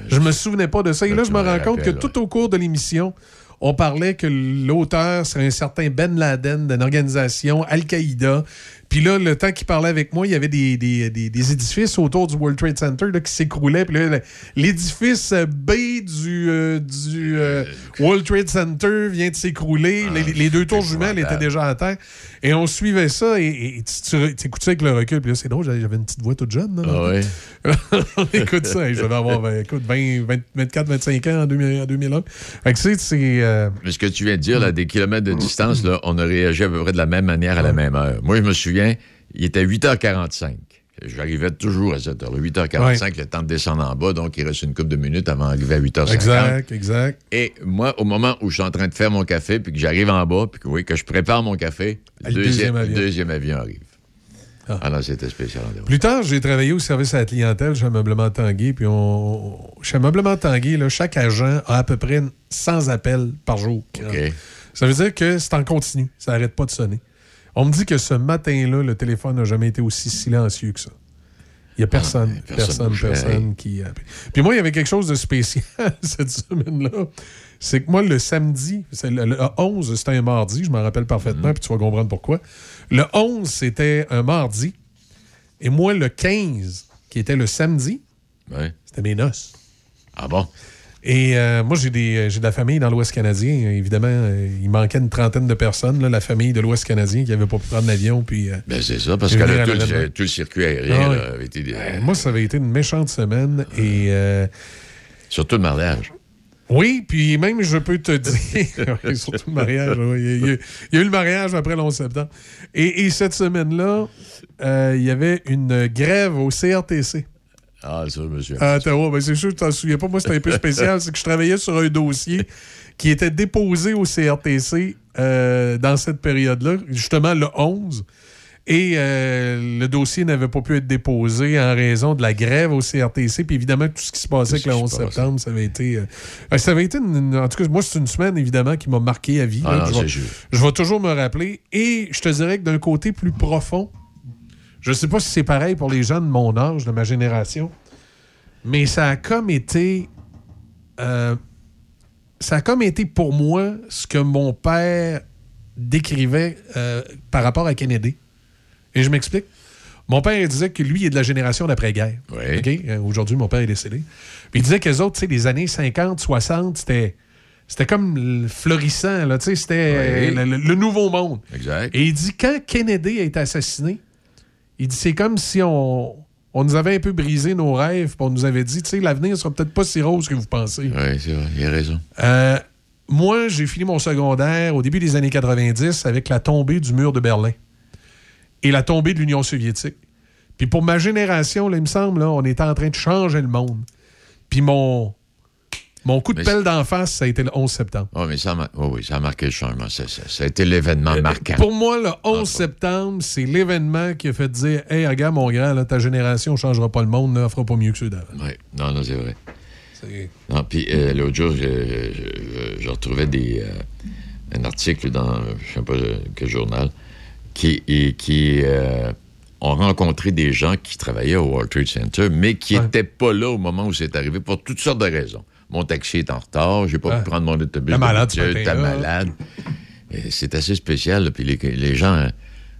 je me souvenais pas de ça. Et là, je me rends compte que tout au cours de l'émission, on parlait que l'auteur serait un certain Ben Laden d'une organisation Al-Qaïda. Puis là, le temps qu'il parlait avec moi, il y avait des, des- des- des édifices autour du World Trade Center là, qui s'écroulaient. Puis là, l'édifice euh, B du, euh, du euh, World Trade Center vient de s'écrouler. les, les deux tours jumelles étaient déjà à terre. Et on suivait ça. Et, et tu, tu écoutes ça avec le recul. Puis là, c'est drôle, j'avais une petite voix toute jeune. là, Ah ouais. on écoute ça. et je devais avoir ben, écoute, 20, 20, 24, 25 ans en, 2000 en 2001. Fait que c'est... c'est, euh, Mais ce que tu viens de dire, là, des kilomètres de distance, là, on a réagi à peu près de la même manière à la même heure. Moi, je me souviens, il était 8h45. J'arrivais toujours à cette heure-là. 8h45, le temps de descendre en bas, donc il reste une couple de minutes avant d'arriver à 8h50. Exact, exact. Et moi, au moment où je suis en train de faire mon café, puis que j'arrive en bas, puis que, oui, que je prépare mon café, Le deuxième deuxième, avion. deuxième avion arrive. Ah, non, c'était spécial. Plus tard, j'ai travaillé au service à la clientèle chez Ameublement Tanguy. Puis on, chez Ameublement Tanguy, là, chaque agent a à peu près 100 appels par jour. Ça veut dire que c'est en continu. Ça n'arrête pas de sonner. On me dit que ce matin-là, le téléphone n'a jamais été aussi silencieux que ça. Il n'y a personne, personne personne, bougeait. personne qui. a- Puis moi, il y avait quelque chose de spécial cette semaine-là. C'est que moi, le samedi, le, le 11, c'était un mardi, je m'en rappelle parfaitement, puis tu vas comprendre pourquoi. Le 11, c'était un mardi. Et moi, le 15, qui était le samedi, c'était mes noces. Ah bon? Et euh, moi, j'ai des, euh, j'ai de la famille dans l'Ouest canadien. Évidemment, euh, il manquait une trentaine de personnes, là, la famille de l'Ouest canadien qui n'avait pas pu prendre l'avion. Puis, euh, Ben, c'est ça, parce que là, tout, le, l'événement. tout le circuit aérien Ah là, avait été. Euh, moi, ça avait été une méchante semaine. Et. Surtout le mariage. Oui, puis même, je peux te dire, oui, surtout le mariage, oui, il, y a, il y eu le mariage après le 11 septembre. Et, et cette semaine-là, il y avait une grève au CRTC. Ah, ça, monsieur. À Ottawa. Ben, c'est sûr que tu t'en souviens pas. Moi, c'était un peu spécial. c'est que je travaillais sur un dossier qui était déposé au CRTC euh, dans cette période-là, justement le 11. Et euh, le dossier n'avait pas pu être déposé en raison de la grève au CRTC. Puis évidemment, tout ce qui se passait avec le 11 septembre, ça avait été. euh, ça avait été. une- en tout cas, moi, c'est une semaine, évidemment, qui m'a marqué à vie. Ah là. non, je, vais, je vais toujours me rappeler. Et je te dirais que d'un côté plus profond, je sais pas si c'est pareil pour les gens de mon âge, de ma génération, mais ça a comme été. euh, ça a comme été pour moi ce que mon père décrivait euh, par rapport à Kennedy. Et je m'explique. Mon père disait que lui, il est de la génération d'après-guerre. OK? Euh, Aujourd'hui, mon père est décédé. Puis il disait que les autres, tu sais, les années 50, 60, c'était. C'était comme le florissant, là, tu sais, c'était Oui. le, le- le nouveau monde. Exact. Et il dit, quand Kennedy a été assassiné, il dit, c'est comme si on, on nous avait un peu brisé nos rêves, puis on nous avait dit, tu sais, l'avenir sera peut-être pas si rose que vous pensez. Oui, c'est vrai, il a raison. Euh, moi, j'ai fini mon secondaire au début des années 90 avec la tombée du mur de Berlin et la tombée de l'Union soviétique. Puis pour ma génération, là, il me semble, là, on était en train de changer le monde. Puis mon, mon coup de Mais pelle d'en face, ça a été le 11 septembre. Oui, mais ça a, mar- oui, ça a marqué le changement. Ça, ça- ça a été l'événement marquant. Pour moi, le 11 septembre, c'est l'événement qui a fait dire Hey, regarde, mon grand, là, ta génération ne changera pas le monde, ne fera pas mieux que ceux d'avant. Oui, non, non, c'est vrai. Non, puis euh, l'autre jour, je, je- je retrouvais des, euh, un article dans, je sais pas euh, quel journal, qui, et, qui euh, ont rencontré des gens qui travaillaient au World Trade Center, mais qui n'étaient pas là au moment où c'est arrivé pour toutes sortes de raisons. Mon taxi est en retard, j'ai pas pu prendre mon autobus. T'es malade T'es malade. C'est assez spécial. là, Puis les, les gens, euh, tu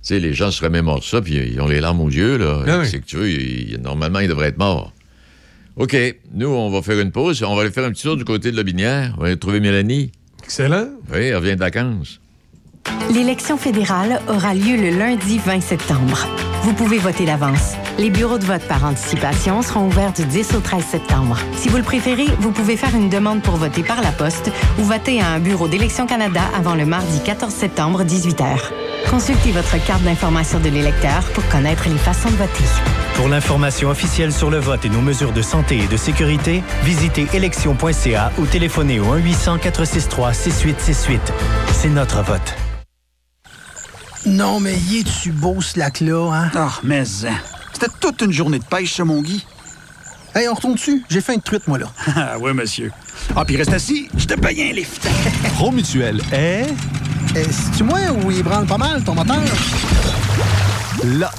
sais, les gens se remémorent ça, puis ils ont les larmes aux yeux. Là. Ah oui. C'est que tu veux, ils- normalement, ils devraient être morts. OK, nous, on va faire une pause. On va aller faire un petit tour du côté de la Binière. On va aller trouver Mélanie. Excellent. Oui, elle revient de vacances. L'élection fédérale aura lieu le lundi 20 septembre. Vous pouvez voter d'avance. Les bureaux de vote par anticipation seront ouverts du 10 au 13 septembre. Si vous le préférez, vous pouvez faire une demande pour voter par la poste ou voter à un bureau d'Élection Canada avant le mardi 14 septembre, 18h. Consultez votre carte d'information de l'électeur pour connaître les façons de voter. Pour l'information officielle sur le vote et nos mesures de santé et de sécurité, visitez élection.ca ou téléphonez au 1-800-463-6868. C'est notre vote. Non, mais y est-tu beau, ce lac-là, hein? Ah, mais hein, c'était toute une journée de pêche, ce mon Guy. Hey, on retourne dessus. J'ai fait une truite, moi, là. Ah, oui, monsieur. Ah, puis reste assis, je te paye un lift. Promutuel est C'est-tu moi ou il branle pas mal, ton moteur? là.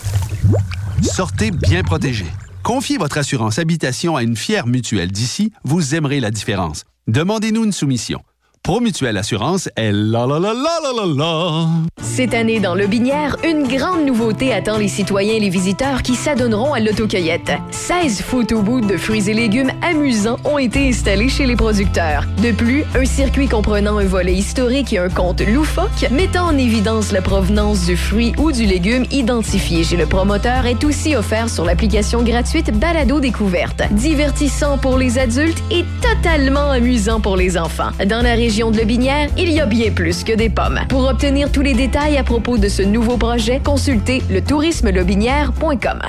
Sortez bien protégé. Confiez votre assurance habitation à une fière mutuelle d'ici, vous aimerez la différence. Demandez-nous une soumission. Promutuelle Assurance est la la la la la la. Cette année, dans le Binière, une grande nouveauté attend les citoyens et les visiteurs qui s'adonneront à l'autocueillette. 16 photo-booths de fruits et légumes amusants ont été installés chez les producteurs. De plus, un circuit comprenant un volet historique et un compte loufoque mettant en évidence la provenance du fruit ou du légume identifié chez le promoteur est aussi offert sur l'application gratuite Balado Découverte. Divertissant pour les adultes et totalement amusant pour les enfants. Dans la région de Le Binière, il y a bien plus que des pommes. Pour obtenir tous les détails à propos de ce nouveau projet, consultez le tourismelebinière.com.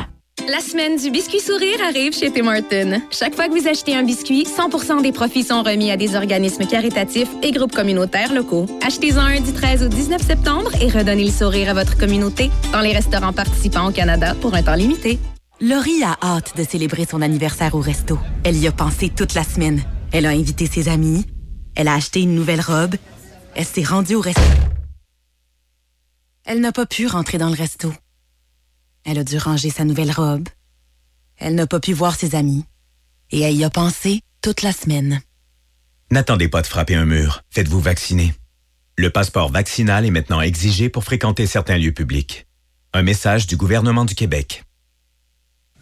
La semaine du biscuit sourire arrive chez Tim Hortons. Chaque fois que vous achetez un biscuit, 100 des profits sont remis à des organismes caritatifs et groupes communautaires locaux. Achetez-en un du 13 au 19 septembre et redonnez le sourire à votre communauté dans les restaurants participants au Canada pour un temps limité. Laurie a hâte de célébrer son anniversaire au resto. Elle y a pensé toute la semaine. Elle a invité ses amis. Elle a acheté une nouvelle robe. Elle s'est rendue au resto. Elle n'a pas pu rentrer dans le resto. Elle a dû ranger sa nouvelle robe. Elle n'a pas pu voir ses amis. Et elle y a pensé toute la semaine. N'attendez pas de frapper un mur. Faites-vous vacciner. Le passeport vaccinal est maintenant exigé pour fréquenter certains lieux publics. Un message du gouvernement du Québec.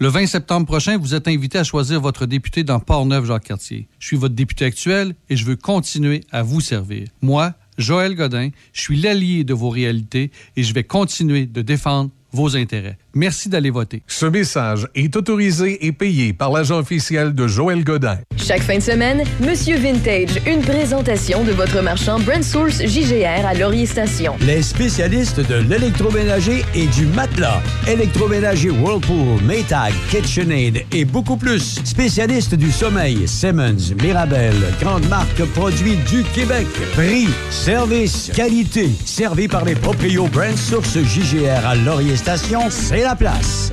Le 20 septembre prochain, vous êtes invité à choisir votre député dans Port-Neuf-Jacques-Cartier. Je suis votre député actuel et je veux continuer à vous servir. Moi, Joël Godin, je suis l'allié de vos réalités et je vais continuer de défendre vos intérêts. Merci d'aller voter. Ce message est autorisé et payé par l'agent officiel de Joël Godin. Chaque fin de semaine, Monsieur Vintage, une présentation de votre marchand Brand Source JGR à Laurier Station. Les spécialistes de l'électroménager et du matelas. Électroménager Whirlpool, Maytag, KitchenAid et beaucoup plus. Spécialistes du sommeil, Simmons, Mirabel, grande marque produits du Québec. Prix, service, qualité. Servi par les proprios Brand Source JGR à Laurier Station, c'est la place.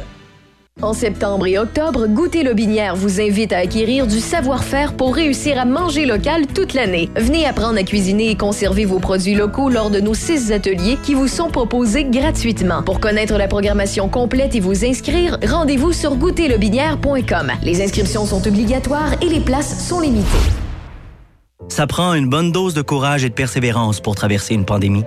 En septembre et octobre, Goûter Lobinière vous invite à acquérir du savoir-faire pour réussir à manger local toute l'année. Venez apprendre à cuisiner et conserver vos produits locaux lors de nos six ateliers qui vous sont proposés gratuitement. Pour connaître la programmation complète et vous inscrire, rendez-vous sur goûterlobinière.com. Les inscriptions sont obligatoires et les places sont limitées. Ça prend une bonne dose de courage et de persévérance pour traverser une pandémie.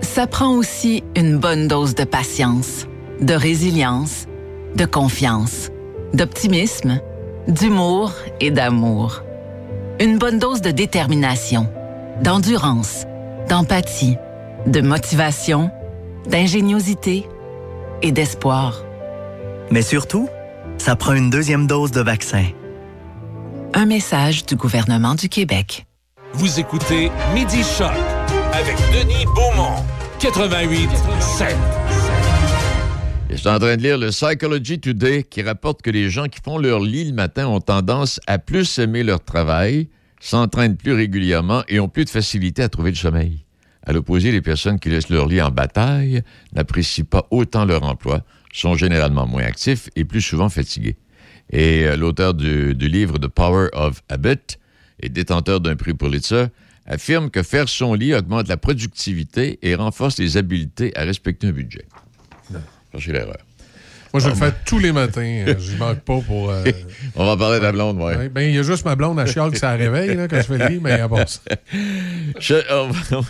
Ça prend aussi une bonne dose de patience, de résilience de confiance, d'optimisme, d'humour et d'amour. Une bonne dose de détermination, d'endurance, d'empathie, de motivation, d'ingéniosité et d'espoir. Mais surtout, ça prend une deuxième dose de vaccin. Un message du gouvernement du Québec. Vous écoutez Midi Choc avec Denis Beaumont, 88 7. Je suis en train de lire le Psychology Today qui rapporte que les gens qui font leur lit le matin ont tendance à plus aimer leur travail, s'entraînent plus régulièrement et ont plus de facilité à trouver le sommeil. À l'opposé, les personnes qui laissent leur lit en bataille n'apprécient pas autant leur emploi, sont généralement moins actifs et plus souvent fatigués. Et euh, l'auteur du, livre The Power of Habit et détenteur d'un prix Pulitzer affirme que faire son lit augmente la productivité et renforce les habiletés à respecter un budget. L'erreur. Moi, je Ah, le fais tous les matins. euh, Je manque pas pour. euh, On va parler de la blonde, oui. ouais. Ben, il y a juste ma blonde à chiale que ça réveille là, quand je fais le lit, mais à part ça. Je-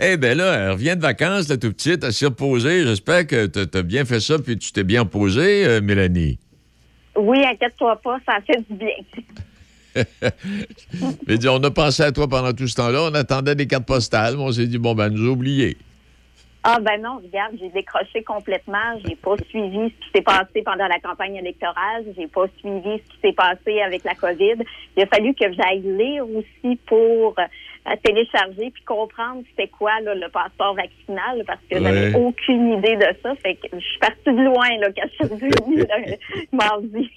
Eh bien là, elle revient de vacances, la tout petite, elle s'est reposée. J'espère que tu as bien fait ça puis tu t'es bien reposée, euh, Mélanie. Oui, inquiète-toi pas, ça fait du bien. Mais dis, on a pensé à toi pendant tout ce temps-là. On attendait des cartes postales, mais on s'est dit, bon, ben, elle nous a oubliés. Ah ben non, regarde, j'ai décroché complètement. J'ai pas suivi ce qui s'est passé pendant la campagne électorale. J'ai pas suivi ce qui s'est passé avec la COVID. Il a fallu que j'aille lire aussi pour euh, télécharger puis comprendre c'était quoi là, le passeport vaccinal parce que j'avais aucune idée de ça. Fait que je suis partie de loin là, quand je suis revenue mardi.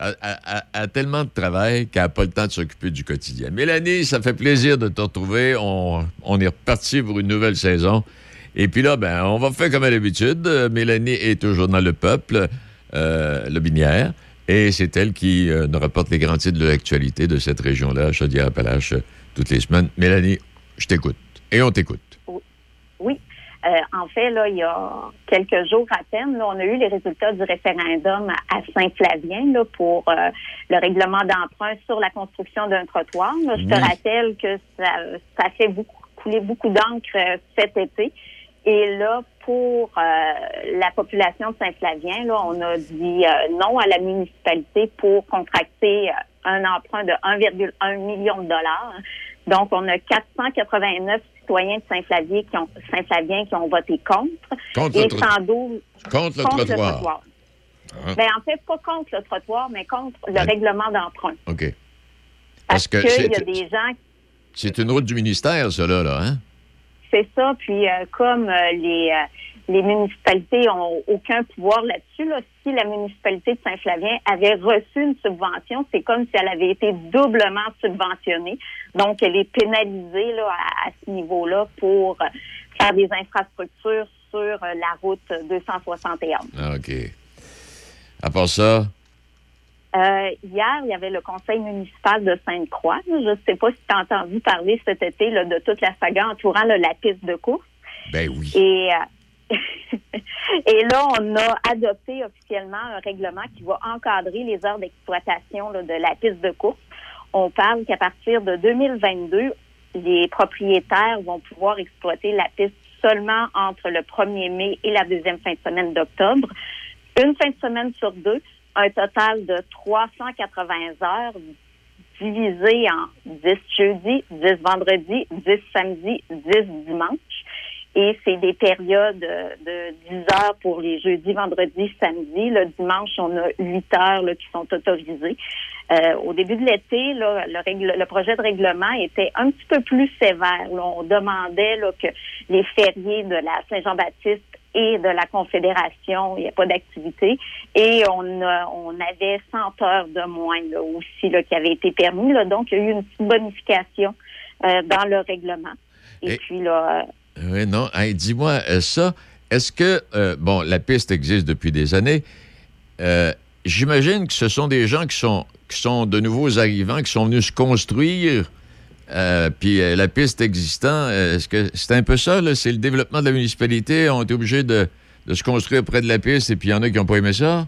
Elle, a tellement de travail qu'elle n'a pas le temps de s'occuper du quotidien. Mélanie, ça fait plaisir de te retrouver. On, on est reparti pour une nouvelle saison. Et puis là, ben, on va faire comme à l'habitude. Mélanie est au journal Le Peuple, euh, Le Binière, et c'est elle qui euh, nous rapporte les grands titres de l'actualité de cette région-là, Chaudière-Appalaches, toutes les semaines. Mélanie, je t'écoute. Et on t'écoute. Oui. Euh, en fait, là, il y a quelques jours à peine, là, on a eu les résultats du référendum à Saint-Flavien là, pour euh, le règlement d'emprunt sur la construction d'un trottoir. Là, je te rappelle que ça, ça fait beaucoup, couler beaucoup d'encre cet été. Et là, pour euh, la population de Saint-Flavien, là, on a dit euh, non à la municipalité pour contracter euh, un emprunt de 1,1 million de dollars. Donc, on a 489 citoyens de Saint-Flavien qui ont, Saint-Flavien qui ont voté contre. Contre le et trot- 112 Contre le trottoir. Hein? Ben, en fait, pas contre le trottoir, mais contre le Ben- règlement d'emprunt. OK. Parce Parce que qu'il y a des gens c'est une route du ministère, là, là, hein? C'est ça. Puis euh, comme euh, les, euh, les municipalités ont aucun pouvoir là-dessus, là, si la municipalité de Saint-Flavien avait reçu une subvention, c'est comme si elle avait été doublement subventionnée. Donc, elle est pénalisée là, à, à ce niveau-là pour faire des infrastructures sur la route 261. Ah, OK. À part ça, Euh, hier, il y avait le conseil municipal de Sainte-Croix. Je ne sais pas si tu as entendu parler cet été là, de toute la saga entourant là, la piste de course. ben oui. Et, euh, et là, on a adopté officiellement un règlement qui va encadrer les heures d'exploitation de la piste de course. On parle qu'à partir de 2022, les propriétaires vont pouvoir exploiter la piste seulement entre le 1er mai et la deuxième fin de semaine d'octobre. Une fin de semaine sur deux, un total de 380 heures divisé en 10 jeudi, 10 vendredi, 10 samedi, 10 dimanche. Et c'est des périodes de 10 heures pour les jeudis, vendredis, samedi. Le dimanche, on a 8 heures qui sont autorisées. Euh, au début de l'été, le, projet de règlement était un petit peu plus sévère. On demandait que les fériés de la Saint-Jean-Baptiste et de la Confédération, il n'y a pas d'activité. Et on, a- on avait 100 heures de moins là, aussi là, qui avait été permis. Là. Donc, il y a eu une petite bonification euh, dans le règlement. Et, puis là, euh, Oui, non. Hey, Dis-moi, euh, ça, est-ce que, euh, bon, la piste existe depuis des années. J'imagine que ce sont des gens qui sont, qui sont de nouveaux arrivants, qui sont venus se construire. Euh, puis euh, la piste existant, euh, est-ce que c'est un peu ça? là? C'est le développement de la municipalité? On est obligé de, de se construire près de la piste et puis il y en a qui n'ont pas aimé ça?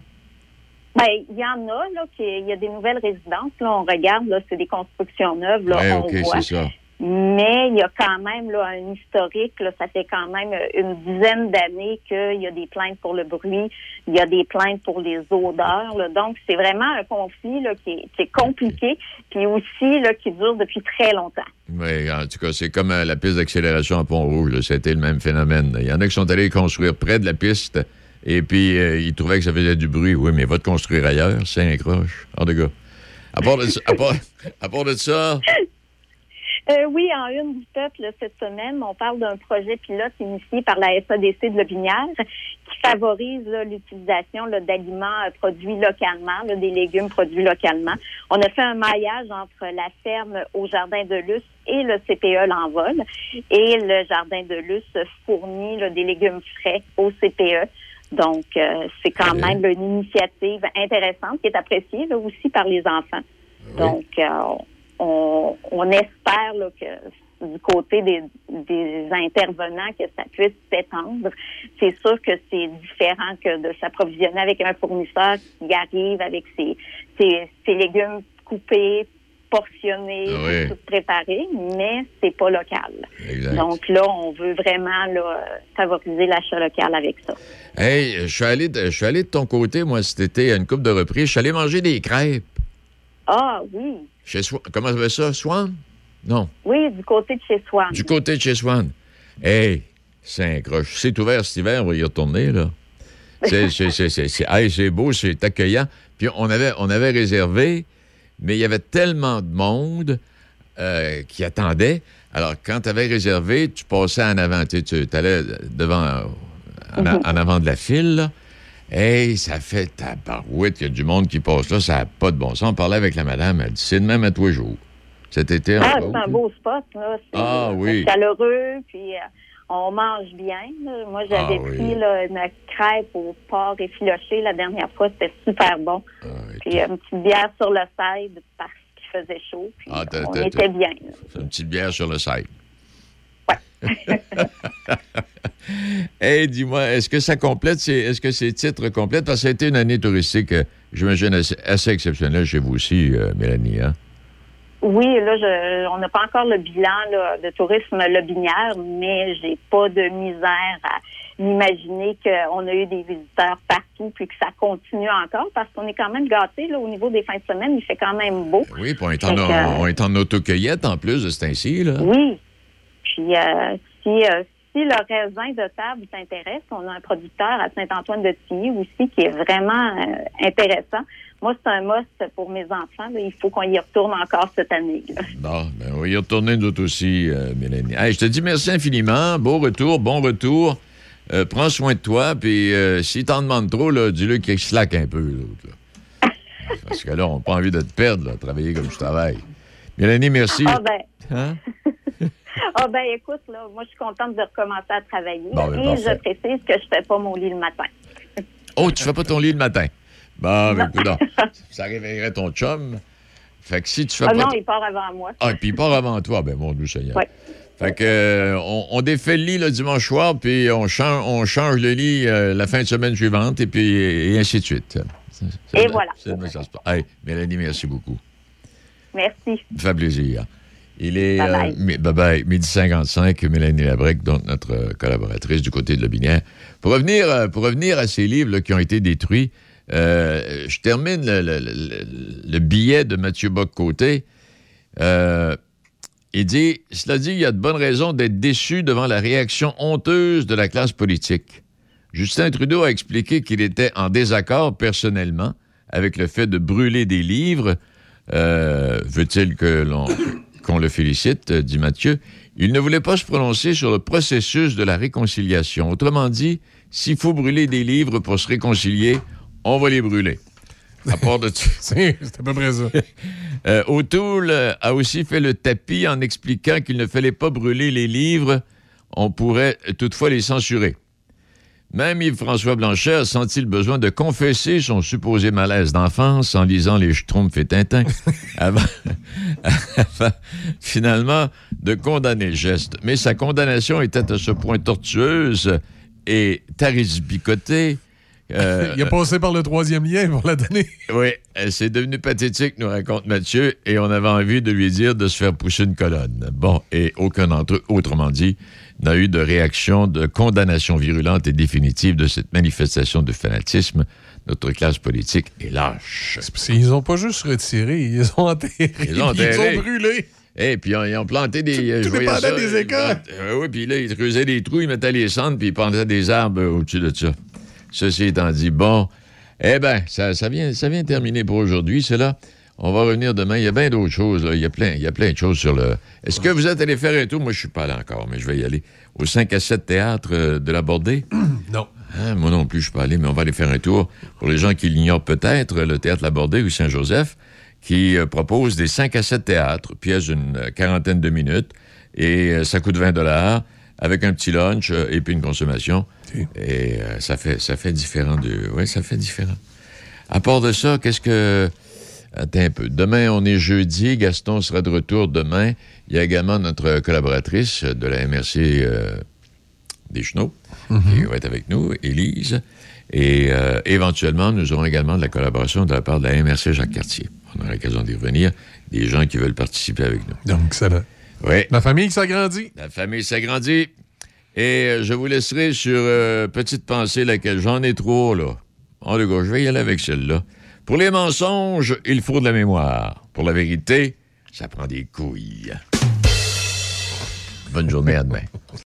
Ben, il y en a, là, qui, il y a des nouvelles résidences. Là, on regarde, là, c'est des constructions neuves. Là, Ouais, on OK, voit. c'est ça. Mais il y a quand même là, un historique. Là, ça fait quand même une dizaine d'années qu'il y a des plaintes pour le bruit, il y a des plaintes pour les odeurs. là. Donc, c'est vraiment un conflit là, qui, est, qui est compliqué, puis aussi là, qui dure depuis très longtemps. Oui, en tout cas, c'est comme euh, la piste d'accélération à Pont-Rouge. C'était le même phénomène. Il y en a qui sont allés construire près de la piste et puis euh, ils trouvaient que ça faisait du bruit. Oui, mais va te construire ailleurs, c'est un croche. En tout cas. À part de, à part- à part de ça, Euh, oui, en une du peuple cette semaine, on parle d'un projet pilote initié par la SADC de Lobinière qui favorise l'utilisation d'aliments euh, produits localement, là, des légumes produits localement. On a fait un maillage entre la ferme au jardin de Luce et le CPE L'Envol. Et le jardin de Luce fournit là, des légumes frais au CPE. Donc, euh, c'est quand même une initiative intéressante qui est appréciée là, aussi par les enfants. Donc, euh, on, on espère là, que du côté des, des intervenants que ça puisse s'étendre. C'est sûr que c'est différent que de s'approvisionner avec un fournisseur qui arrive avec ses, ses, ses légumes coupés, portionnés, Ah oui. tout préparés, mais c'est pas local. Exact. Donc là, on veut vraiment là, favoriser l'achat local avec ça. hey, je suis allé, de- je suis allé de ton côté, moi, cet été, à une coupe de reprises. Je suis allé manger des crêpes. Ah oui, Chez Swan. Comment ça s'appelle ça? Swan? Non. oui, du côté de chez soi. Du côté de chez Swan. Hey, c'est un croche. C'est ouvert cet hiver, on va y retourner, là. C'est, hey, c'est beau, c'est accueillant. Puis on avait, on avait réservé, mais il y avait tellement de monde euh, qui attendait. Alors, quand tu avais réservé, tu passais en avant. Tu allais devant, en, en avant de la file, là. Hey, ça fait tabarouette, il y a du monde qui passe là, ça n'a pas de bon sens. On parlait avec la madame, elle dit, c'est de même à tous les jours. Cet été, Ah, c'est un beau spot, là. C'est Ah, euh, oui. chaleureux, puis euh, on mange bien. là. Moi, j'avais Ah, oui. pris là, une crêpe au porc effiloché la dernière fois. C'était super bon. Ah, puis une petite bière sur le side parce qu'il faisait chaud. Puis Ah, on était bien. une petite bière sur le site. hey, dis-moi, est-ce que ça complète, est-ce que ces titres complètent? Parce que ça a été une année touristique, euh, j'imagine, assez, assez exceptionnelle chez vous aussi, euh, Mélanie. Hein? Oui, là, je, on n'a pas encore le bilan là, de tourisme lobinière, mais j'ai pas de misère à m'imaginer qu'on a eu des visiteurs partout, puis que ça continue encore, parce qu'on est quand même gâtés là, au niveau des fins de semaine. Il fait quand même beau. Oui, puis on est en, on est en autocueillette en plus de ce temps-ci, là. Oui. Puis euh, si, euh, si le raisin de table t'intéresse, on a un producteur à Saint-Antoine-de-Tilly aussi qui est vraiment euh, intéressant. Moi, c'est un must pour mes enfants. là. Il faut qu'on y retourne encore cette année. là. Bon, ben, on va y retourner nous autres aussi, euh, Mélanie. Hey, je te dis merci infiniment. Beau retour, bon retour. Euh, prends soin de toi, puis euh, s'il t'en demande trop, dis-le qu'il slack un peu, l'autre. là. Parce que là, on n'a pas envie de te perdre, là, travailler comme je travaille. Mélanie, merci. Ah ben, Hein? ah ben, écoute, là, moi, je suis contente de recommencer à travailler. Bon, ben, et parfait. je précise que je fais pas mon lit le matin. Oh, tu fais pas ton lit le matin? Bon, ben, écoute, ça réveillerait ton chum. Fait que si tu fais Ah pas... non, il part avant moi. Ah, puis il part avant toi. Ben, mon Dieu Seigneur. Ouais. Fait que, euh, on, on défait le lit le dimanche soir, puis on change, on change le lit euh, la fin de semaine suivante, et puis et ainsi de suite. Et voilà. Hey, Mélanie, merci beaucoup. Merci. Ça fait plaisir. Il est Bye bye. euh, mi- bye bye, midi 55, Mélanie Labrec, donc notre euh, collaboratrice du côté de Lobinière. Pour revenir, euh, pour revenir à ces livres là, qui ont été détruits, euh, je termine le, le- le- le billet de Mathieu Bock-Côté. Euh, il dit Cela dit, il y a de bonnes raisons d'être déçu devant la réaction honteuse de la classe politique. Justin Trudeau a expliqué qu'il était en désaccord personnellement avec le fait de brûler des livres. Euh, Veut-il que l'on qu'on le félicite, euh, dit Mathieu. Il ne voulait pas se prononcer sur le processus de la réconciliation. Autrement dit, s'il faut brûler des livres pour se réconcilier, on va les brûler. À part de C'est à peu près ça. euh, O'Toole euh, a aussi fait le tapis en expliquant qu'il ne fallait pas brûler les livres, on pourrait toutefois les censurer. Même Yves-François Blanchet a senti le besoin de confesser son supposé malaise d'enfance en lisant les Schtroumpfs et Tintin, avant, avant, finalement de condamner le geste. Mais sa condamnation était à ce point tortueuse et tarissipicotée Euh, Il a passé par le troisième lien pour la donner. Oui, euh, c'est devenu pathétique, nous raconte Mathieu, et on avait envie de lui dire de se faire pousser une colonne. Bon, et aucun d'entre eux, autrement dit, n'a eu de réaction de condamnation virulente et définitive de cette manifestation de fanatisme. Notre classe politique est lâche. C'est parce qu'ils ont pas juste retiré, ils ont enterré. Ils ont enterré. Ils ont brûlé. Et puis, ils ont planté des. euh, Tout je voyais dépendait ça, des ils écoles. euh, oui, puis là, ils creusaient des trous, ils mettaient les cendres, puis ils plantaient des arbres euh, au-dessus de ça. Ceci étant dit, bon, eh bien, ça, ça, vient, ça vient terminer pour aujourd'hui, c'est là. On va revenir demain. Il y a bien d'autres choses. là. Il, y a plein, il y a plein de choses sur le. Est-ce que vous êtes allé faire un tour? Moi, je suis pas allé encore, mais je vais y aller. Au 5 à 7 théâtre euh, de la Bordée? Non. Hein, moi non plus, je suis pas allé, mais on va aller faire un tour. Pour les gens qui l'ignorent peut-être, le théâtre La Bordée ou Saint-Joseph, qui euh, propose des 5 à 7 théâtres, pièces d'une euh, quarantaine de minutes, et euh, ça coûte 20 dollars avec un petit lunch euh, et puis une consommation. Et euh, ça fait ça fait différent de. Oui, ça fait différent. À part de ça, qu'est-ce que. Attends un peu. Demain, on est jeudi. Gaston sera de retour demain. Il y a également notre collaboratrice de la MRC euh, des Chenaux qui va être avec nous, Élise. Et euh, éventuellement, nous aurons également de la collaboration de la part de la MRC Jacques Cartier. On aura l'occasion d'y revenir. Des gens qui veulent participer avec nous. Donc, ça va. Oui. La famille s'agrandit. La famille s'agrandit. Et euh, je vous laisserai sur euh, petite pensée laquelle j'en ai trop, là. En tout cas, je vais y aller avec celle-là. Pour les mensonges, il faut de la mémoire. Pour la vérité, ça prend des couilles. Bonne journée à demain.